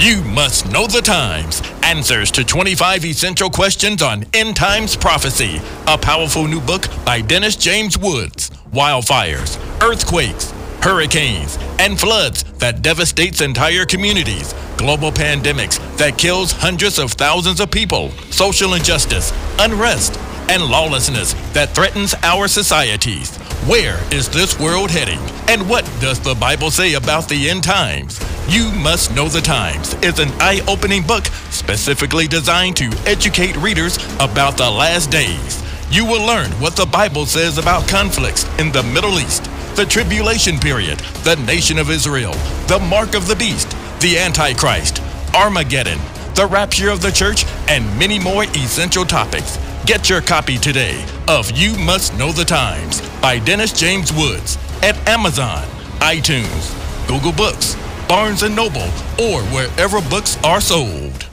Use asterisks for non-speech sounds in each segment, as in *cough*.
You must know the times. Answers to 25 essential questions on end times prophecy. A powerful new book by Dennis James Woods. Wildfires, earthquakes, hurricanes, and floods that devastates entire communities. Global pandemics that kills hundreds of thousands of people. Social injustice, unrest, and lawlessness that threatens our societies. Where is this world heading? And what does the Bible say about the end times? You Must Know the Times is an eye opening book specifically designed to educate readers about the last days. You will learn what the Bible says about conflicts in the Middle East, the tribulation period, the nation of Israel, the mark of the beast, the Antichrist, Armageddon, the rapture of the church, and many more essential topics. Get your copy today of You Must Know the Times by Dennis James Woods at Amazon, iTunes, Google Books, Barnes & Noble, or wherever books are sold.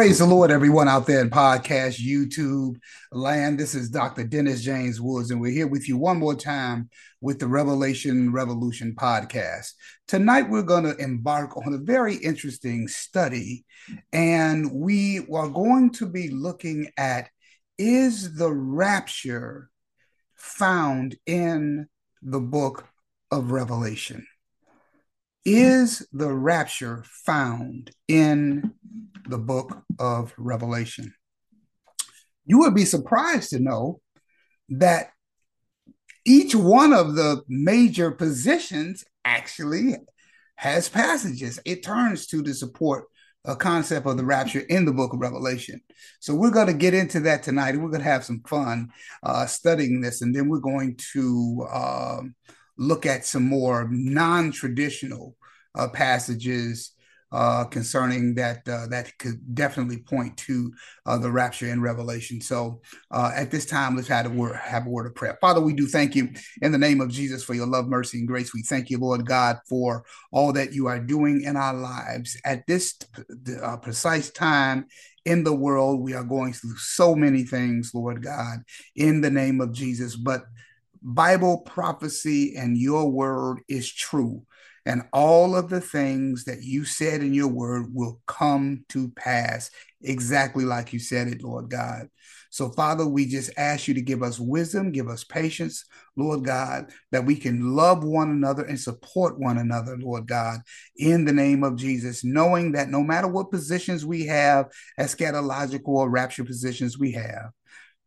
Praise the Lord, everyone out there in podcast, YouTube land. This is Dr. Dennis James Woods, and we're here with you one more time with the Revelation Revolution podcast. Tonight, we're going to embark on a very interesting study, and we are going to be looking at is the rapture found in the book of Revelation? Is the rapture found in the book of Revelation? You would be surprised to know that each one of the major positions actually has passages. It turns to to support a concept of the rapture in the book of Revelation. So we're going to get into that tonight, we're going to have some fun uh, studying this, and then we're going to um, look at some more non-traditional uh, passages uh, concerning that uh, that could definitely point to uh, the rapture in Revelation. So uh, at this time, let's have a word have a word of prayer. Father, we do thank you in the name of Jesus for your love, mercy, and grace. We thank you, Lord God, for all that you are doing in our lives at this uh, precise time in the world. We are going through so many things, Lord God, in the name of Jesus, but Bible prophecy and your word is true. And all of the things that you said in your word will come to pass exactly like you said it, Lord God. So, Father, we just ask you to give us wisdom, give us patience, Lord God, that we can love one another and support one another, Lord God, in the name of Jesus, knowing that no matter what positions we have, eschatological or rapture positions we have,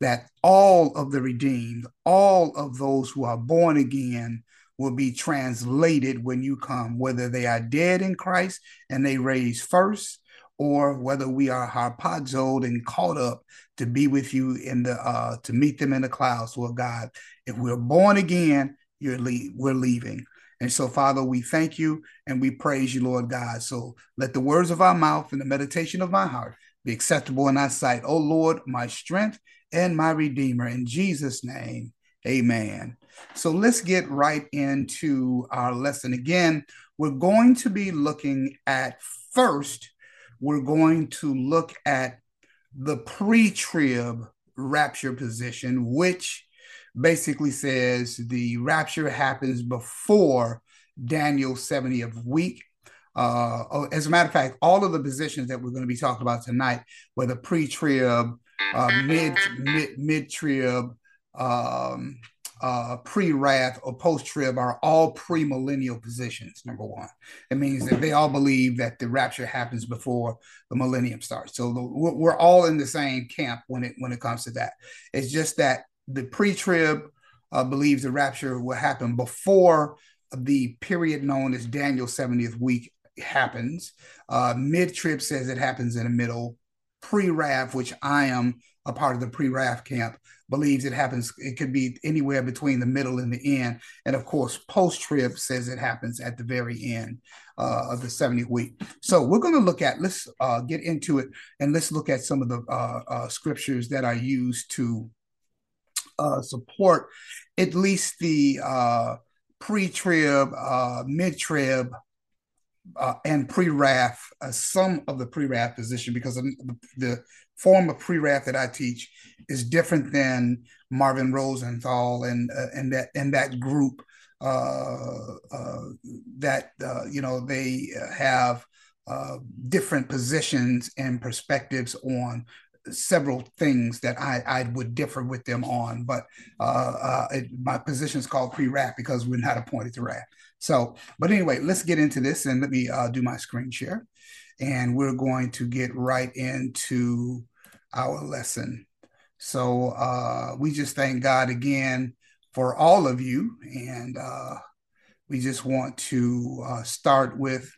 that all of the redeemed, all of those who are born again, will be translated when you come, whether they are dead in Christ and they raise first, or whether we are harpazoed and caught up to be with you in the uh to meet them in the clouds, Lord God. If we're born again, you're le- we're leaving. And so, Father, we thank you and we praise you, Lord God. So let the words of our mouth and the meditation of my heart be acceptable in thy sight. O Lord, my strength and my redeemer. In Jesus' name, amen. So let's get right into our lesson. Again, we're going to be looking at first, we're going to look at the pre trib rapture position, which basically says the rapture happens before Daniel's 70th week. Uh, oh, as a matter of fact, all of the positions that we're going to be talking about tonight, whether pre-trib, uh, mid mid mid trib, um, uh, pre-wrath or post-trib are all pre-millennial positions. Number one, it means that they all believe that the rapture happens before the millennium starts. So the, we're, all in the same camp when it when it comes to that. It's just that the pre-trib uh, believes the rapture will happen before the period known as Daniel's 70th week happens. Uh, mid-trib says it happens in the middle. Pre-wrath, which I am a part of the pre-wrath camp, believes it happens. It could be anywhere between the middle and the end, and of course, post-trib says it happens at the very end uh, of the 70 week. So we're going to look at. Let's uh, get into it, and let's look at some of the uh, uh scriptures that are used to uh, support at least the uh, pre-trib, mid-trib, uh, and pre-wrath, uh, some of the pre-wrath position, because the, the, form of pre-wrath that I teach is different than Marvin Rosenthal and uh, and that and that group uh, uh, that uh, you know they have different positions and perspectives on several things that I, I would differ with them on, but it, my position is called pre-wrath because we're not appointed to wrath. So, but anyway, let's get into this and let me uh, do my screen share. And we're going to get right into our lesson. So uh, we just thank God again for all of you. And uh, we just want to uh, start with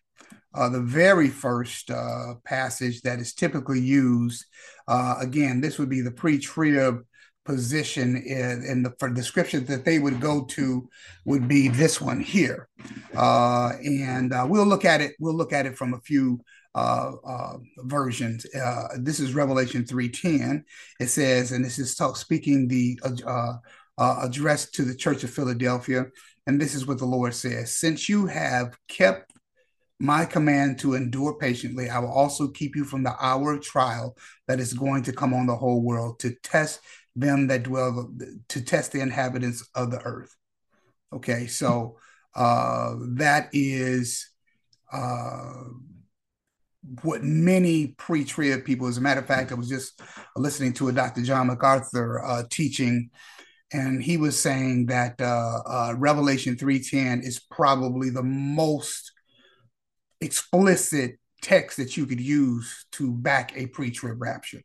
uh, the very first uh, passage that is typically used. Uh, again, this would be the pre trib position in, in the for that they would go to would be this one here and we'll look at it we'll look at it from a few uh, uh versions uh, this is revelation 3.10 it says and this is talk, speaking the uh, address to the church of philadelphia and this is what the lord says since you have kept my command to endure patiently, I will also keep you from the hour of trial that is going to come on the whole world to test them that dwell to test the inhabitants of the earth. Okay, so uh, that is uh, what many pre-trib people. As a matter of fact, I was just listening to a Dr. John MacArthur uh, teaching, and he was saying that uh, uh, Revelation three ten is probably the most explicit text that you could use to back a pre-trib rapture.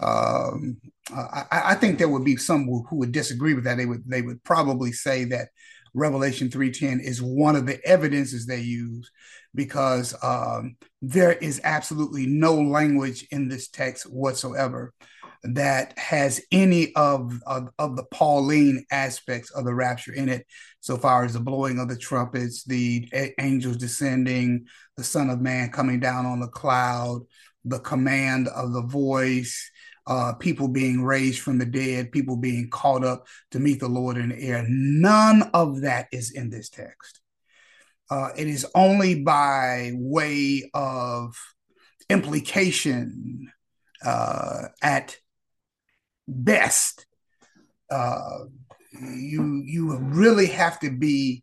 Um, I, I, think there would be some who, who would disagree with that. They would they would probably say that Revelation 3:10 is one of the evidences they use because um, there is absolutely no language in this text whatsoever that has any of, of, of the Pauline aspects of the rapture in it, so far as the blowing of the trumpets, the angels descending, the Son of Man coming down on the cloud, the command of the voice, uh, people being raised from the dead, people being caught up to meet the Lord in the air. None of that is in this text. Uh, it is only by way of implication uh, at best. Uh, you you really have to be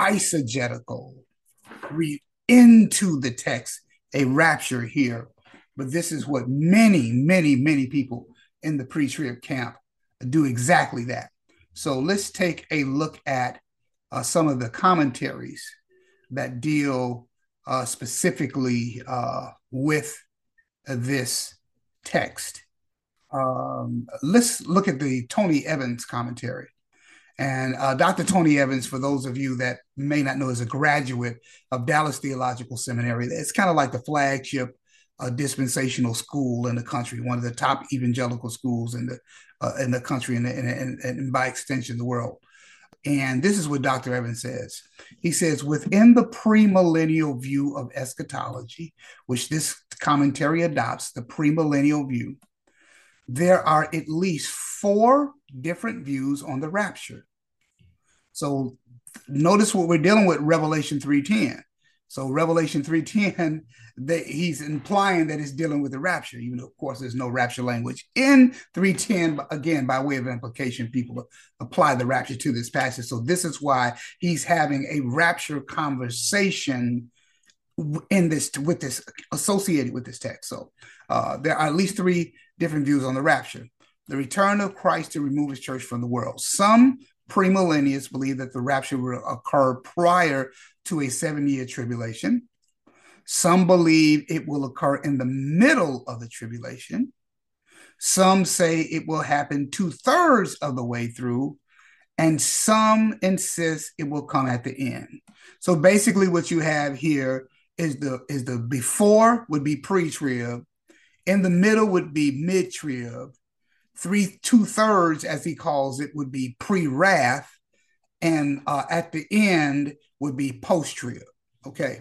eisegetical, read into the text a rapture here but this is what many, many, many people in the pre trib camp do exactly that. So let's take a look at uh, some of the commentaries that deal uh, specifically uh, with this text. Um, let's look at the Tony Evans commentary. And uh, Dr. Tony Evans, for those of you that may not know, is a graduate of Dallas Theological Seminary. It's kind of like the flagship a dispensational school in the country, one of the top evangelical schools in the uh, in the country and, and, and, and by extension the world. And this is what Dr. Evans says. He says, within the premillennial view of eschatology, which this commentary adopts, the premillennial view, there are at least four different views on the rapture. So notice what we're dealing with Revelation 3:10. So Revelation 3:10, *laughs* that he's implying that it's dealing with the rapture, even though of course there's no rapture language. In 3:10, again, by way of implication, people apply the rapture to this passage. So this is why he's having a rapture conversation in this with this associated with this text. So uh, there are at least three different views on the rapture. The return of Christ to remove his church from the world. Some premillennialists believe that the rapture will occur prior to a seven year tribulation. Some believe it will occur in the middle of the tribulation. Some say it will happen two thirds of the way through. And some insist it will come at the end. So basically, what you have here is the is the before would be pre-trib, in the middle would be mid-trib, three two thirds, as he calls it, would be pre wrath, and uh, at the end would be post trib. Okay.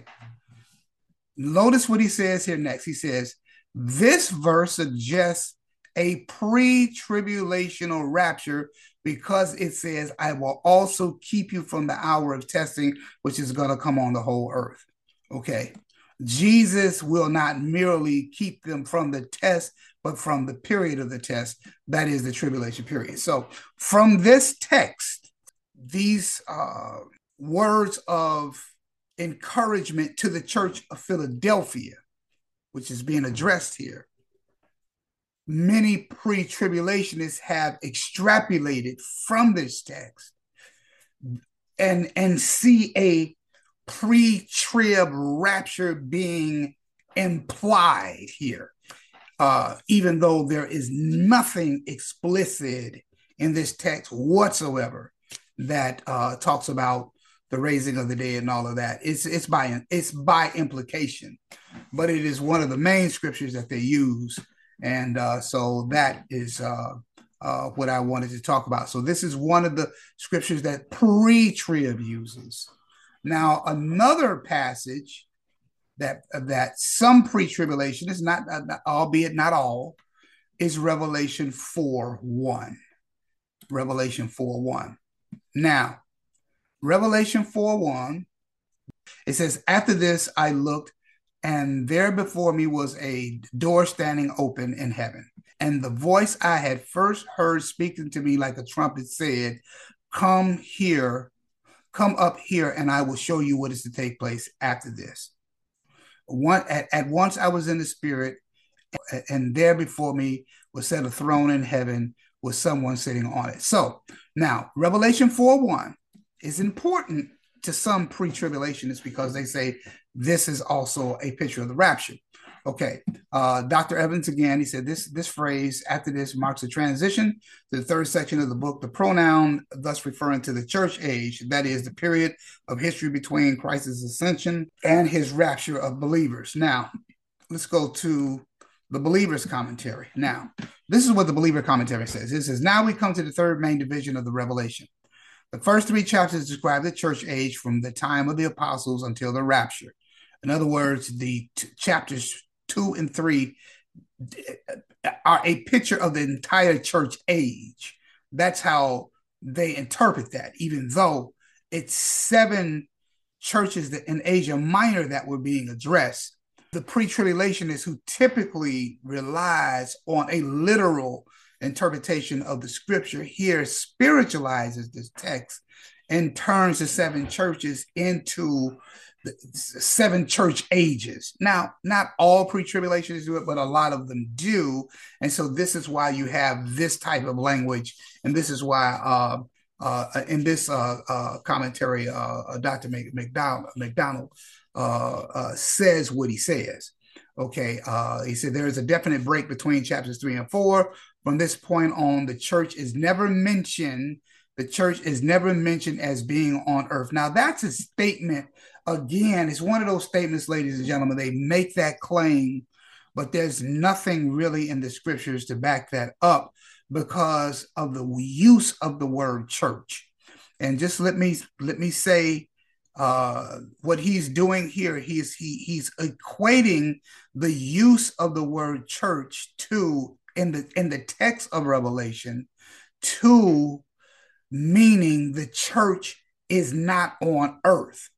Notice what he says here next. He says, This verse suggests a pre tribulational rapture because it says, I will also keep you from the hour of testing, which is going to come on the whole earth. Okay. Jesus will not merely keep them from the test, but from the period of the test, that is the tribulation period. So, from this text, these uh, words of encouragement to the church of Philadelphia, which is being addressed here, many pre tribulationists have extrapolated from this text and, and see a pre trib rapture being implied here, uh, even though there is nothing explicit in this text whatsoever that uh, talks about the raising of the dead and all of that. It's it's by it's by implication, but it is one of the main scriptures that they use, and uh, so that is uh, uh, what I wanted to talk about. So this is one of the scriptures that pre-trib uses. Now another passage that that some pre-tribulation is not, albeit not all, is Revelation four one. Revelation four one. Now Revelation 4 1, it says, After this I looked, and there before me was a door standing open in heaven. And the voice I had first heard speaking to me like a trumpet said, Come here, come up here, and I will show you what is to take place after this. One, at, at once I was in the spirit, and there before me was set a throne in heaven with someone sitting on it. So now, Revelation 4 1 is important to some pre-tribulationists because they say this is also a picture of the rapture. Okay, uh, Dr. Evans again. He said this this phrase after this marks a transition to the third section of the book. The pronoun, thus referring to the church age, that is the period of history between Christ's ascension and his rapture of believers. Now, let's go to the believer's commentary. Now, this is what the believer commentary says. It says, "Now we come to the third main division of the revelation." The first three chapters describe the church age from the time of the apostles until the rapture. In other words, the t- chapters two and three are a picture of the entire church age. That's how they interpret that, even though it's seven churches in Asia Minor that were being addressed. The pre-tribulationists who typically relies on a literal interpretation of the scripture here spiritualizes this text and turns the seven churches into seven church ages. Now, not all pre-tribulationists do it, but a lot of them do. And so this is why you have this type of language. And this is why uh, uh, in this uh, uh commentary, uh, uh, Dr. MacDonald, MacDonald says what he says. Okay, he said there is a definite break between chapters three and four, from this point on, the church is never mentioned. The church is never mentioned as being on earth. Now, that's a statement. Again, it's one of those statements, ladies and gentlemen. They make that claim, but there's nothing really in the scriptures to back that up because of the use of the word church. And just let me let me say uh, what he's doing here. He's he he's equating the use of the word church to in the in the text of Revelation to meaning the church is not on earth.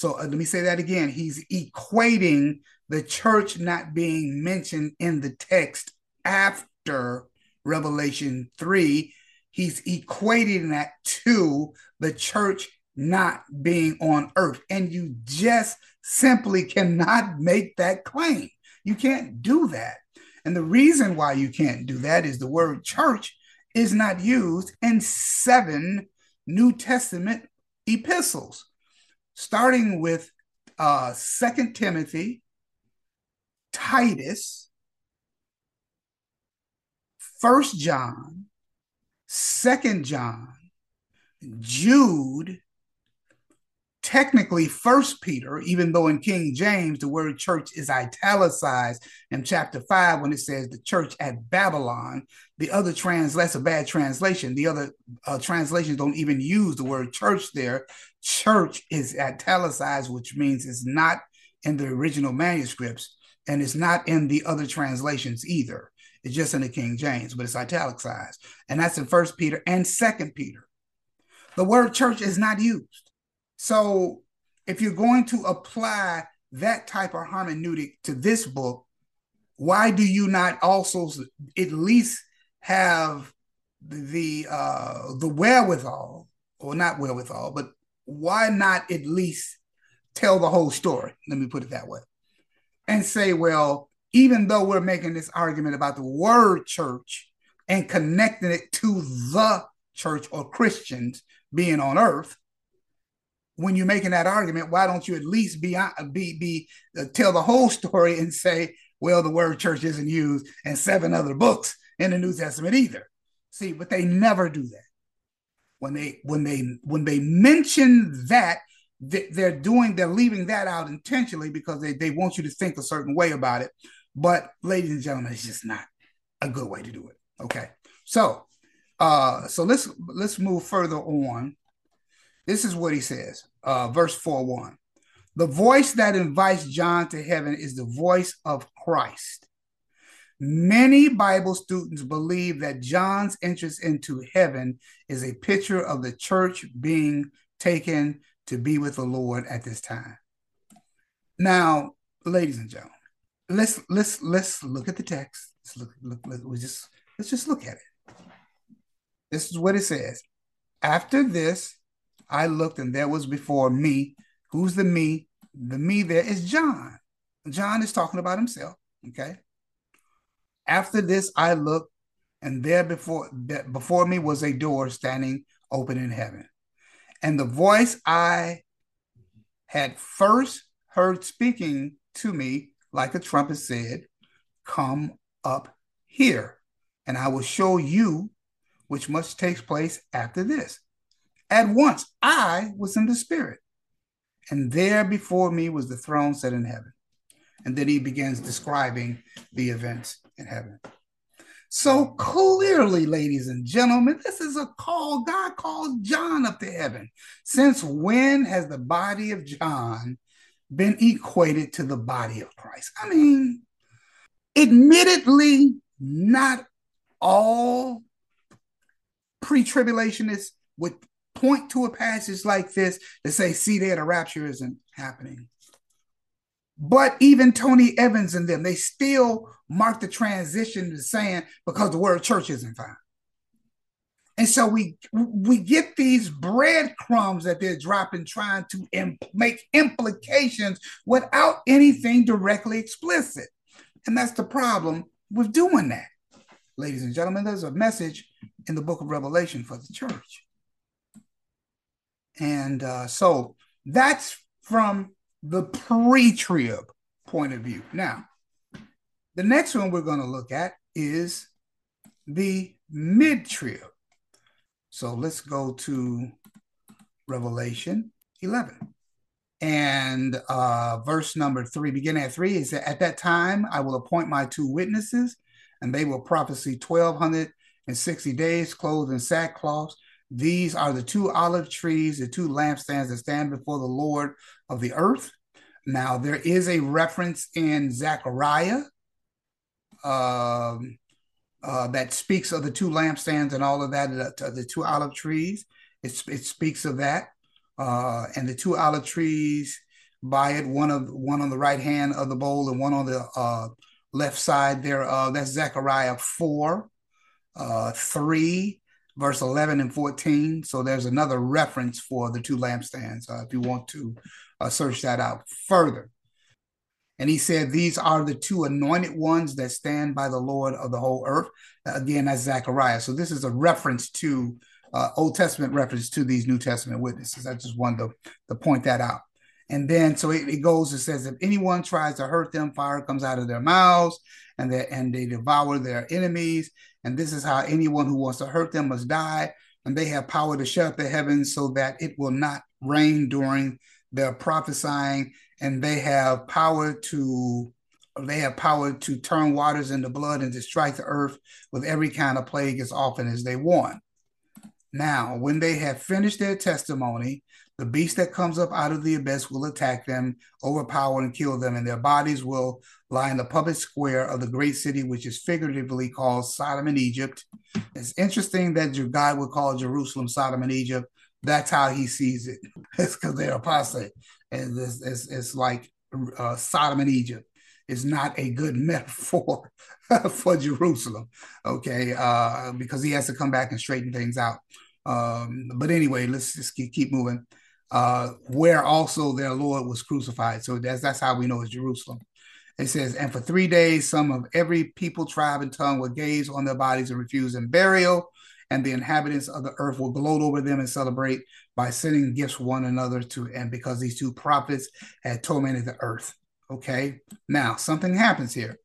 So uh, let me say that again. He's equating the church not being mentioned in the text after Revelation 3. He's equating that to the church not being on earth. And you just simply cannot make that claim. You can't do that. And the reason why you can't do that is the word church is not used in seven New Testament epistles, starting with uh, Second Timothy, Titus, First John, Second John, Jude, technically first peter even though in king james the word church is italicized in chapter 5 when it says the church at babylon. The other trans that's a bad translation. The other uh, translations don't even use the word church there. Church is italicized which means it's not in the original manuscripts and it's not in the other translations either. It's just in the king james but it's italicized. And that's in first peter and second peter. The word church is not used so if you're going to apply that type of hermeneutic to this book, why do you not also at least have the uh, the wherewithal, or not wherewithal, but why not at least tell the whole story? Let me put it that way, and say, well, even though we're making this argument about the word church and connecting it to the church or Christians being on earth, when you're making that argument, why don't you at least be be be uh, tell the whole *laughs* story and say, well, the word church isn't used in seven other books in the New Testament either. See, but they never do that. When they when they when they mention that, they're doing they're leaving that out intentionally because they, they want you to think a certain way about it. But ladies and gentlemen, it's just not a good way to do it. Okay. So uh so let's let's move further on. This is what he says uh, verse 4 1. The voice that invites John to heaven is the voice of Christ. Many Bible students believe that John's entrance into heaven is a picture of the church being taken to be with the Lord at this time. Now, ladies and gentlemen, let's let's let's look at the text. Let's look, look, look we just let's just look at it. This is what it says. After this, I looked and there was before me. Who's the me? The me there is John. John is talking about himself. Okay. After this, I looked, and there before before me was a door standing open in heaven. And the voice I had first heard speaking to me, like a trumpet, said, Come up here, and I will show you which must take place after this. At once I was in the spirit, and there before me was the throne set in heaven. And then he begins describing the events in heaven. So clearly, ladies and gentlemen, this is a call. God called John up to heaven. Since when has the body of John been equated to the body of Christ? I mean, admittedly, not all pre tribulationists would point to a passage like this to say, see there, the rapture isn't happening. But even Tony Evans and them, they still mark the transition to saying because the word church isn't found. And so we we get these breadcrumbs that they're dropping, trying to imp- make implications without anything directly explicit. And that's the problem with doing that. Ladies and gentlemen, there's a message in the book of Revelation for the church. And uh, so that's from the pre trib point of view. Now, the next one we're going to look at is the mid trib. So let's go to Revelation 11. And uh, verse number three, beginning at three, is that at that time I will appoint my two witnesses, and they will prophesy 1260 days, clothed in sackcloth these are the two olive trees, the two lampstands that stand before the Lord of the earth. Now, there is a reference in Zechariah um, uh, that speaks of the two lampstands and all of that, the, the two olive trees. It, it speaks of that. Uh, and the two olive trees by it, one of one on the right hand of the bowl and one on the uh, left side there. Uh, that's Zechariah 4, uh, 3, verse 11 and 14. So there's another reference for the two lampstands uh, if you want to uh, search that out further. And he said, These are the two anointed ones that stand by the Lord of the whole earth. Again, that's Zechariah. So this is a reference to uh, Old Testament reference to these New Testament witnesses. I just wanted to, to point that out. And then so it, it goes, it says, if anyone tries to hurt them, fire comes out of their mouths and they, and they devour their enemies. And this is how anyone who wants to hurt them must die. And they have power to shut the heavens so that it will not rain during they're prophesying, and they have power to they have power to turn waters into blood and to strike the earth with every kind of plague as often as they want. Now, when they have finished their testimony, the beast that comes up out of the abyss will attack them, overpower and kill them, and their bodies will lie in the public square of the great city, which is figuratively called Sodom and Egypt. It's interesting that your God would call Jerusalem Sodom and Egypt. That's how he sees it. *laughs* It's because they're apostate. And it's, it's, it's like uh, Sodom and Egypt is not a good *laughs* metaphor *laughs* for Jerusalem, okay? Uh, because he has to come back and straighten things out. Um, but anyway, let's just keep, keep moving uh, where also their Lord was crucified. So that's that's how we know it's Jerusalem. It says, and for three days, some of every people, tribe, and tongue will gaze on their bodies and refuse them burial, and the inhabitants of the earth will gloat over them and celebrate by sending gifts one another to, and because these two prophets had tormented the earth. Okay, now something happens here.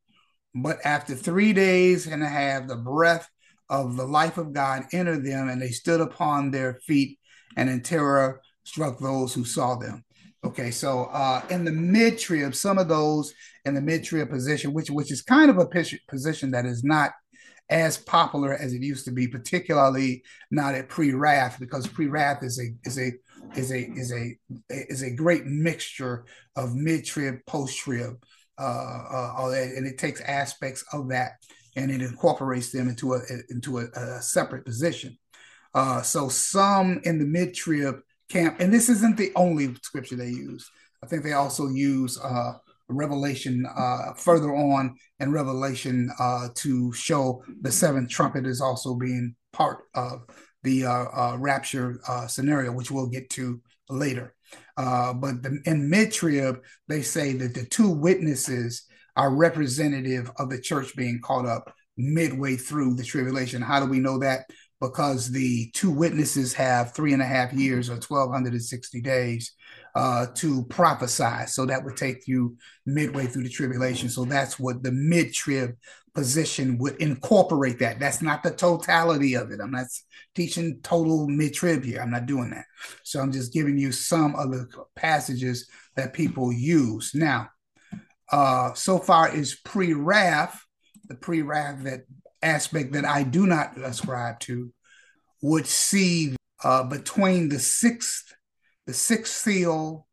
But after three days and a half, the breath of the life of God entered them, and they stood upon their feet, and in terror struck those who saw them. Okay, so uh, in the mid trib, some of those in the mid trib position, which which is kind of a position that is not as popular as it used to be, particularly not at pre wrath, because pre wrath is a is a is a is a is a great mixture of mid trib, post trib, uh, uh, and it takes aspects of that and it incorporates them into a into a, a separate position. Uh, so some in the mid trib camp, and this isn't the only scripture they use. I think they also use uh, Revelation uh, further on in Revelation uh, to show the seventh trumpet is also being part of the uh, uh, rapture uh, scenario, which we'll get to later. but the, in mid trib, they say that the two witnesses are representative of the church being caught up midway through the tribulation. How do we know that? Because the two witnesses have three and a half years or 1260 days uh, to prophesy. So that would take you midway through the tribulation. So that's what the mid trib position would incorporate that. That's not the totality of it. I'm not teaching total mid trib here. I'm not doing that. So I'm just giving you some of the passages that people use. Now, uh, so far is pre wrath, the pre wrath that aspect that I do not ascribe to would see uh, between the sixth, the sixth seal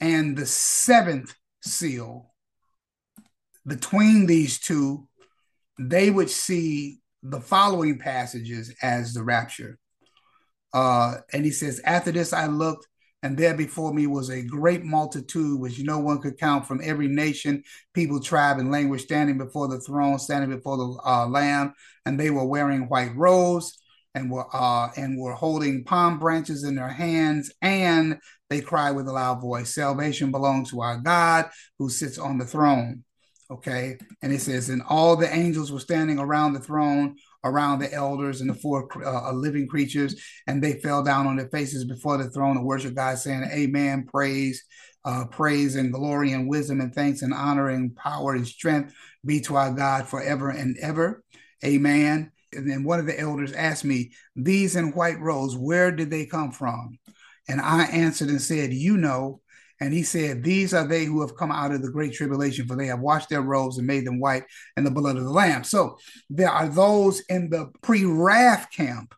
and the seventh seal, between these two, they would see the following passages as the rapture. Uh, and he says, After this I looked, and there before me was a great multitude which no one could count from every nation, people, tribe, and language standing before the throne, standing before the uh, Lamb, and they were wearing white robes and were uh, and were holding palm branches in their hands, and they cried with a loud voice, "Salvation belongs to our God who sits on the throne." Okay, and it says, and all the angels were standing around the throne around the elders and the four uh, uh, living creatures, and they fell down on their faces before the throne and worship God, saying, Amen, praise, uh, praise and glory and wisdom and thanks and honor and power and strength be to our God forever and ever. Amen. And then one of the elders asked me, These in white robes, where did they come from? And I answered and said, You know. And he said, These are they who have come out of the great tribulation, for they have washed their robes and made them white in the blood of the Lamb. So there are those in the pre wrath camp,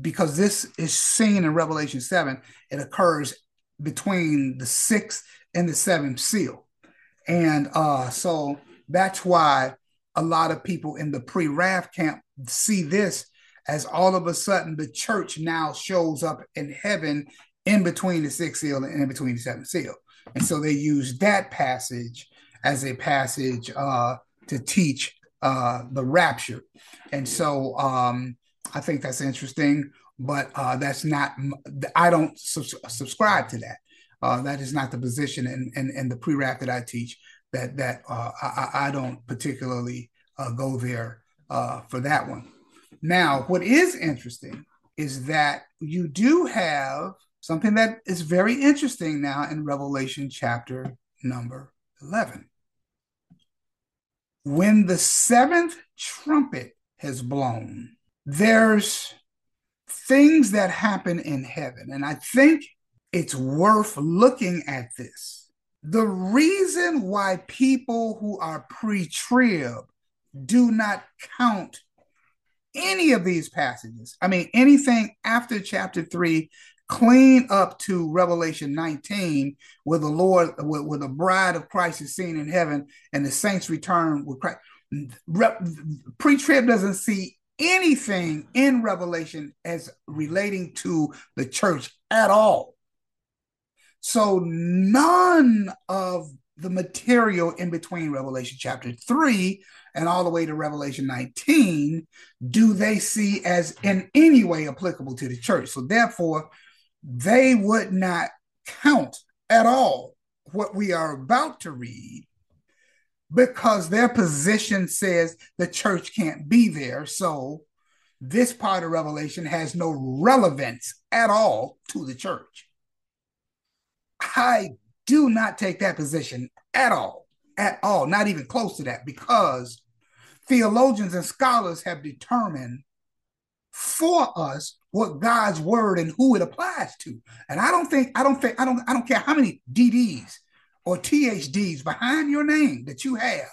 because this is seen in Revelation 7, it occurs between the sixth and the seventh seal. And uh, so that's why a lot of people in the pre wrath camp see this as all of a sudden the church now shows up in heaven in between the sixth seal and in between the seventh seal. And so they use that passage as a passage uh, to teach uh, the rapture. And so um, I think that's interesting, but uh, that's not, I don't subscribe to that. Uh, that is not the position in, in, in the pre-wrath that I teach that, that uh, I, I, don't particularly uh, go there Uh, for that one. Now, what is interesting is that you do have something that is very interesting now in Revelation chapter number 11. When the seventh trumpet has blown, there's things that happen in heaven. And I think it's worth looking at this. The reason why people who are pre trib do not count any of these passages, I mean, anything after chapter three, clean up to Revelation 19, where the Lord, where, where the bride of Christ is seen in heaven and the saints return with Christ. Pre trib doesn't see anything in Revelation as relating to the church at all. So none of the material in between Revelation chapter 3 and all the way to Revelation 19 do they see as in any way applicable to the church. So therefore, they would not count at all what we are about to read because their position says the church can't be there. So this part of Revelation has no relevance at all to the church. I do not take that position at all, at all, not even close to that, because theologians and scholars have determined for us what God's word and who it applies to. And I don't think, I don't think, I don't, I don't care how many DDs or THDs behind your name that you have,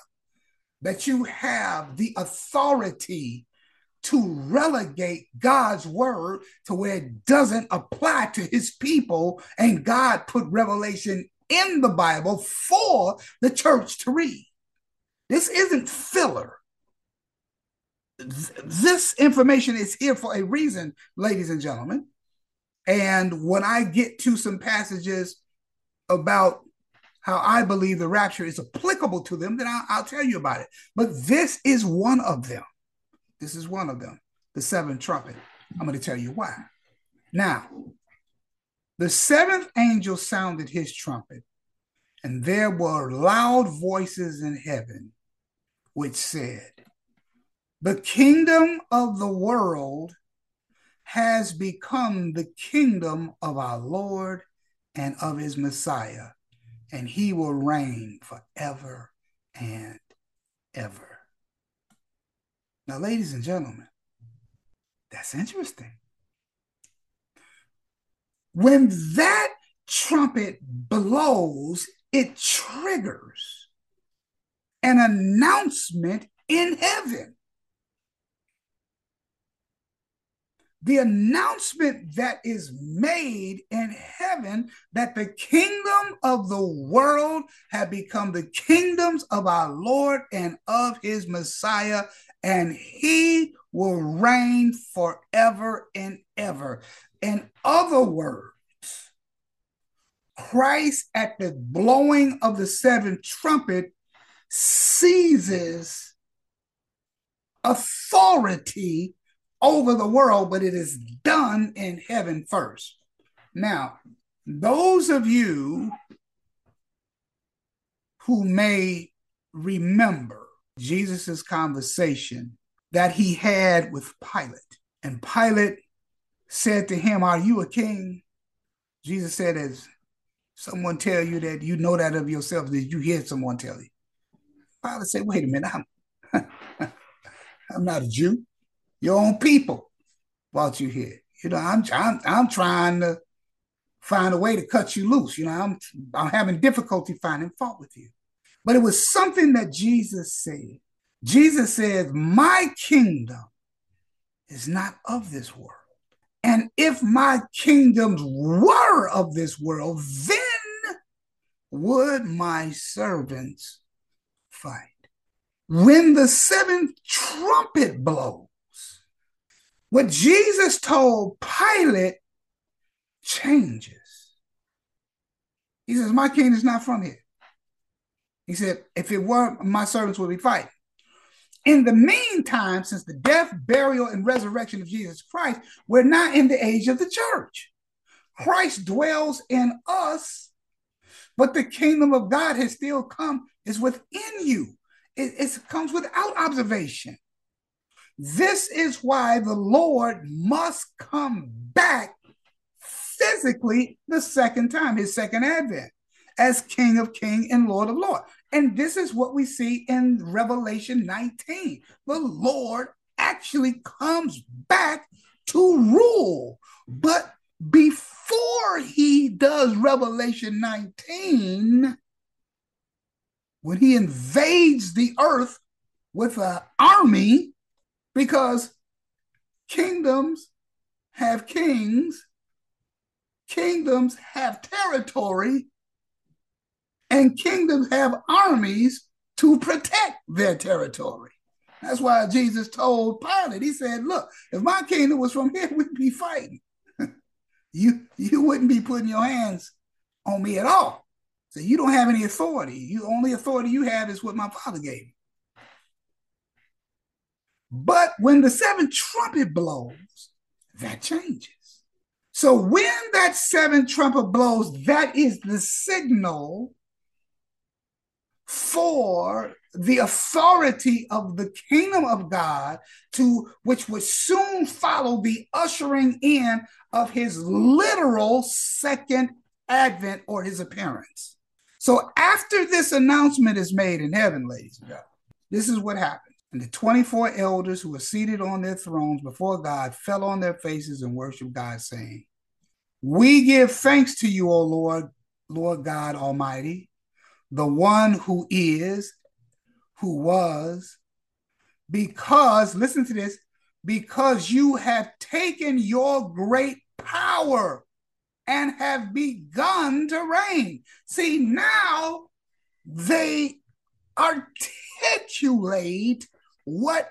that you have the authority to relegate God's word to where it doesn't apply to his people. And God put revelation in the Bible for the church to read. This isn't filler. This information is here for a reason, ladies and gentlemen. And when I get to some passages about how I believe the rapture is applicable to them, then I'll, I'll tell you about it. But this is one of them. This is one of them, the seventh trumpet. I'm going to tell you why. Now, the seventh angel sounded his trumpet, and there were loud voices in heaven which said, The kingdom of the world has become the kingdom of our Lord and of his Messiah, and he will reign forever and ever. Now, ladies and gentlemen, that's interesting. When that trumpet blows, it triggers an announcement in heaven. the announcement that is made in heaven that the kingdom of the world have become the kingdoms of our Lord and of his Messiah, and he will reign forever and ever. In other words, Christ at the blowing of the seventh trumpet seizes authority over the world, but it is done in heaven first. Now, those of you who may remember Jesus's conversation that he had with Pilate, and Pilate said to him, Are you a king? Jesus said, As someone tell you that you know that of yourself, did you hear someone tell you? Pilate said, Wait a minute, I'm, *laughs* I'm not a Jew your own people brought you here. You know, I'm I'm I'm trying to find a way to cut you loose. You know, I'm I'm having difficulty finding fault with you. But it was something that Jesus said. Jesus said, My kingdom is not of this world. And if my kingdoms were of this world, then would my servants fight. When the seventh trumpet blows, what Jesus told Pilate changes. He says, My kingdom is not from here. He said, If it were, my servants would be fighting. In the meantime, since the death, burial, and resurrection of Jesus Christ, we're not in the age of the church. Christ dwells in us, but the kingdom of God has still come, is within you. It, it comes without observation. This is why the Lord must come back physically the second time, his second advent, as King of King and Lord of Lord. And this is what we see in Revelation 19. The Lord actually comes back to rule. But before he does Revelation 19, when he invades the earth with an army, because kingdoms have kings, kingdoms have territory, and kingdoms have armies to protect their territory. That's why Jesus told Pilate, he said, Look, if my kingdom was from here, *laughs* we'd be fighting. *laughs* you, you wouldn't be putting your hands on me at all. So you don't have any authority. You only authority you have is what my father gave me. But when the seventh trumpet blows, that changes. So when that seventh trumpet blows, that is the signal for the authority of the kingdom of God to which would soon follow the ushering in of his literal second advent or his appearance. So after this announcement is made in heaven, ladies and gentlemen, this is what happens. And the 24 elders who were seated on their thrones before God fell on their faces and worshiped God, saying, We give thanks to you, O Lord, Lord God Almighty, the one who is who was, because, listen to this, because you have taken your great power and have begun to reign. See, now they articulate what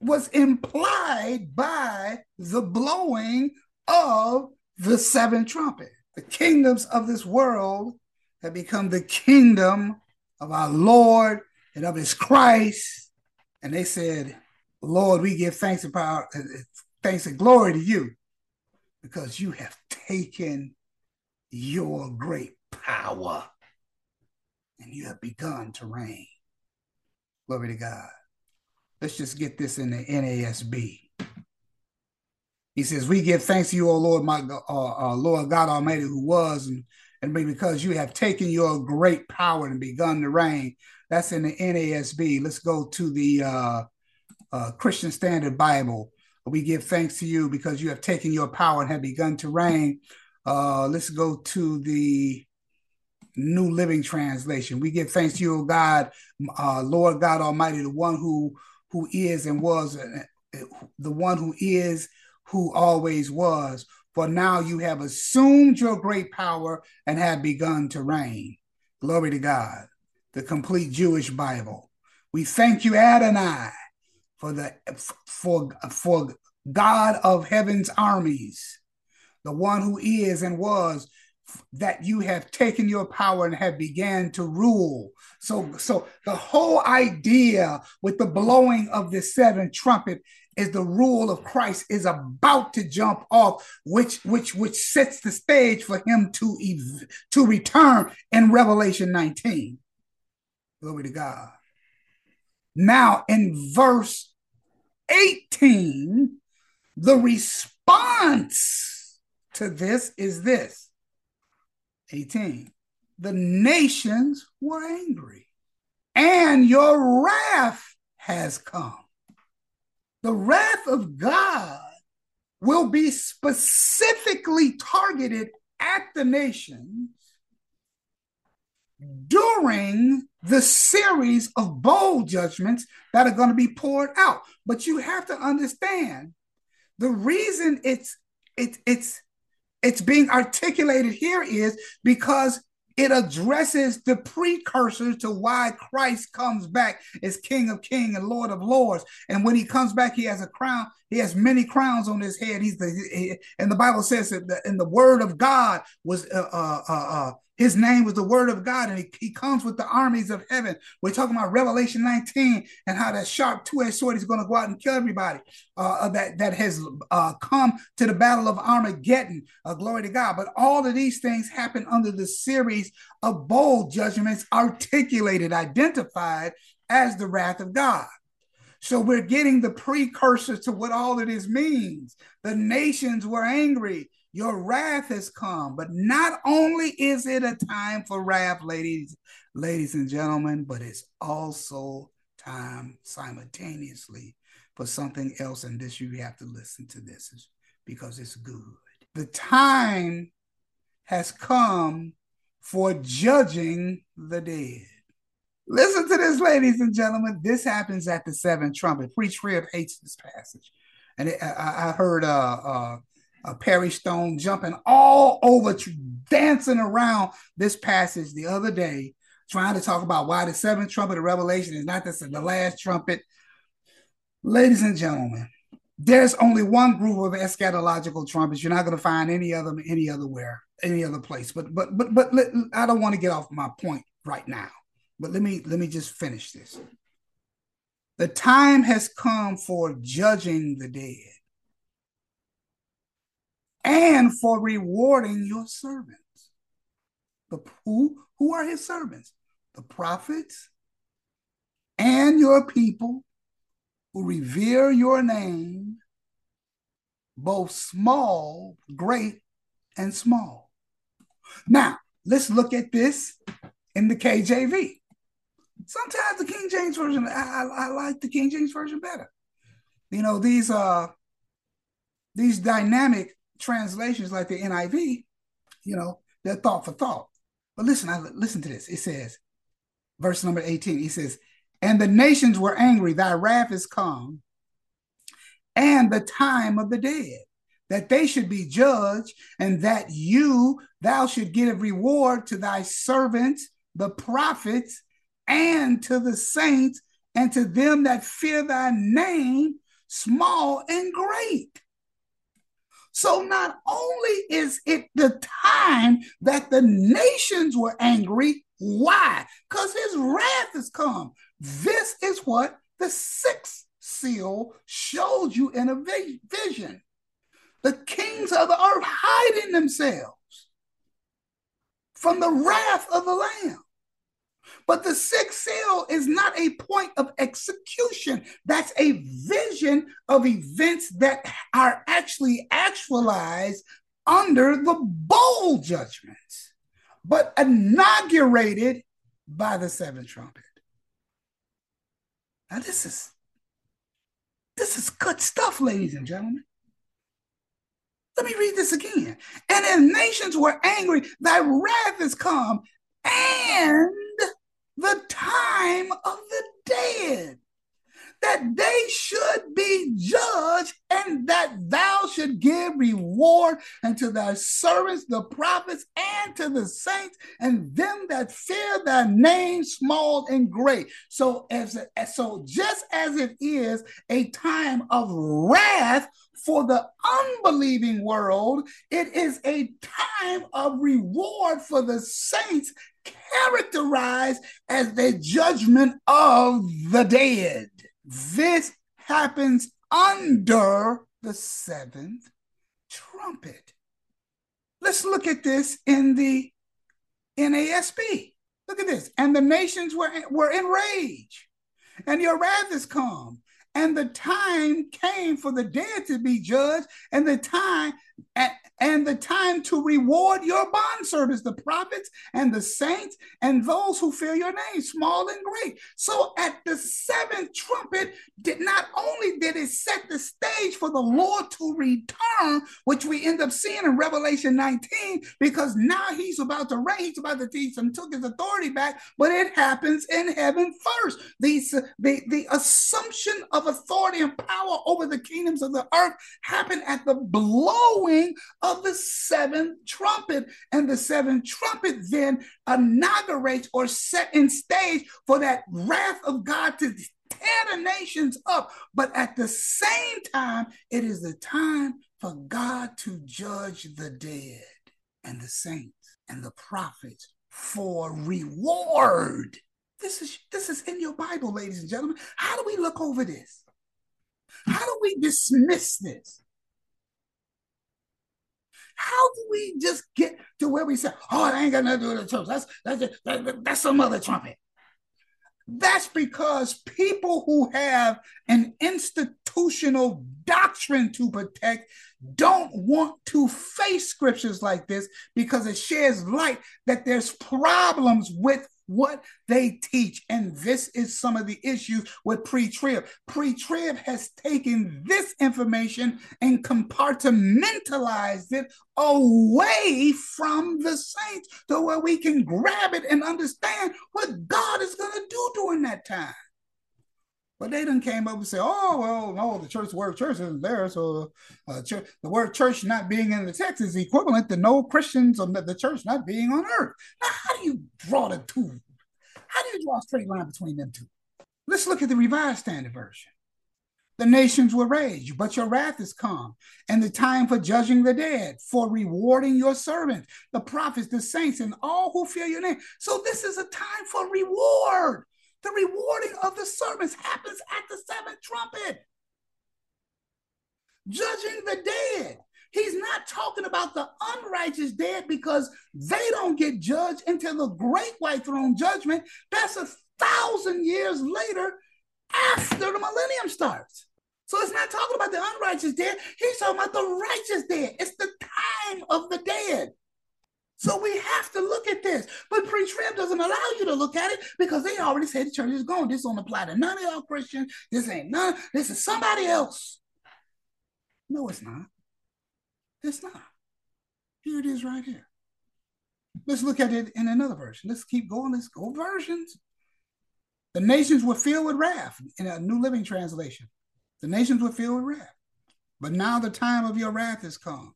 was implied by the blowing of the seventh trumpet. The kingdoms of this world have become the kingdom of our Lord and of his Christ. And they said, Lord, we give thanks and power, uh, thanks and glory to you because you have taken your great power and you have begun to reign. Glory to God. Let's just get this in the NASB. He says, We give thanks to you, O Lord, my uh, uh, Lord God Almighty, who was and, and because you have taken your great power and begun to reign. That's in the NASB. Let's go to the uh, uh, Christian Standard Bible. We give thanks to you because you have taken your power and have begun to reign. Uh, let's go to the New Living Translation. We give thanks to you, God, uh, Lord God Almighty, the one who who is and was, uh, the one who is, who always was. For now you have assumed your great power and have begun to reign. Glory to God the complete Jewish Bible. We thank you, Adonai, for the for for God of heaven's armies, the one who is and was, that you have taken your power and have began to rule. So, so the whole idea with the blowing of the seventh trumpet is the rule of Christ is about to jump off, which which which sets the stage for him to to return in Revelation 19. Glory to God. Now, in verse 18, the response to this is this 18. The nations were angry, and your wrath has come. The wrath of God will be specifically targeted at the nations during the series of bowl judgments that are going to be poured out. But you have to understand the reason it's it, it's it's being articulated here is because it addresses the precursors to why Christ comes back as King of Kings and Lord of Lords. And when he comes back, he has a crown. He has many crowns on his head. He's the he, and the Bible says that the, and the word of God was uh, uh, uh, uh his name was the word of God, and he, he comes with the armies of heaven. We're talking about Revelation 19 and how that sharp two-edged sword is going to go out and kill everybody uh, uh, that, that has uh, come to the battle of Armageddon. Uh, glory to God. But all of these things happen under the series of bowl judgments articulated, identified as the wrath of God. So we're getting the precursor to what all of this means. The nations were angry your wrath has come. But not only is it a time for wrath, ladies, ladies and gentlemen, but it's also time simultaneously for something else. And this you have to listen to this because it's good. The time has come for judging the dead. Listen to this, ladies and gentlemen. This happens at the seventh trumpet. Pre-trib hates this passage. And it, I, I, heard uh, uh, uh, Perry Stone jumping all over, dancing around this passage the other day, trying to talk about why the seventh trumpet of Revelation is not this, the last trumpet. Ladies and gentlemen, there's only one group of eschatological trumpets. You're not going to find any other any other where any other place. But but but but let, I don't want to get off my point right now. But let me let me just finish this. The time has come for judging the dead and for rewarding your servants. The who who are his servants? The prophets and your people who revere your name, both small, great, and small. Now, let's look at this in the KJV. Sometimes the King James Version, I, I, I like the King James Version better. You know, these uh these dynamic translations like the NIV, you know, they're thought for thought. But listen, I listen to this. It says, verse number 18, he says, and the nations were angry, thy wrath is come, and the time of the dead, that they should be judged, and that you, thou should give a reward to thy servants, the prophets, and to the saints, and to them that fear thy name, small and great. So not only is it the time that the nations were angry, why? Because his wrath has come. This is what the sixth seal showed you in a vision. The kings of the earth hiding themselves from the wrath of the Lamb. But the sixth seal is not a point of execution. That's a vision of events that are actually actualized under the bowl judgments, but inaugurated by the seventh trumpet. Now this is this is good stuff, ladies and gentlemen. Let me read this again. And if nations were angry, thy wrath is come, and the time of the dead that they should be judged, and that thou should give reward unto thy servants, the prophets, and to the saints, and them that fear thy name, small and great. So, as so, just as it is a time of wrath for the unbelieving world, it is a time of reward for the saints characterized as the judgment of the dead. This happens under the seventh trumpet. Let's look at this in the NASB. Look at this. And the nations were, were enraged, and your wrath is come. And the time came for the dead to be judged, and the time and, the time to reward your bond bondservants, the prophets and the saints, and those who fear your name, small and great. So at the seventh trumpet, did not only did it set the stage for the Lord to return, which we end up seeing in Revelation 19, because now he's about to reign, he's about to teach and took his authority back, but it happens in heaven first. The, the, the assumption of authority and power over the kingdoms of the earth happened at the blowing of the seventh trumpet. And the seventh trumpet then inaugurates or set in stage for that wrath of God to tear the nations up. But at the same time, it is the time for God to judge the dead and the saints and the prophets for reward. This is this is in your Bible, ladies and gentlemen. How do we look over this? How do we dismiss this? How do we just get to where we say, oh, it ain't got nothing to do with the church. That's, that's, that, that's some other trumpet. That's because people who have an institutional doctrine to protect don't want to face scriptures like this because it shares light that there's problems with what they teach. And this is some of the issues with pre trib. Pre trib has taken this information and compartmentalized it away from the saints to where we can grab it and understand what God is going to do during that time. But they done came up and said, "Oh well, no, the church word church isn't there, so uh, church, the word church not being in the text is equivalent to no Christians or the church not being on earth." Now, how do you draw the two? How do you draw a straight line between them two? Let's look at the Revised Standard Version. The nations will rage, but your wrath is come, and the time for judging the dead, for rewarding your servants, the prophets, the saints, and all who fear your name. So this is a time for reward. The rewarding of the servants happens at the seventh trumpet. Judging the dead. He's not talking about the unrighteous dead because they don't get judged until the great white throne judgment. That's a thousand years later after the millennium starts. So it's not talking about the unrighteous dead. He's talking about the righteous dead. It's the time. So we have to look at this. But pre-trib doesn't allow you to look at it because they already said the church is gone. This don't apply to none of y'all Christians. This ain't none. This is somebody else. No, it's not. It's not. Here it is right here. Let's look at it in another version. Let's keep going. Let's go versions. The nations were filled with wrath in a New Living Translation. The nations were filled with wrath. But now the time of your wrath has come.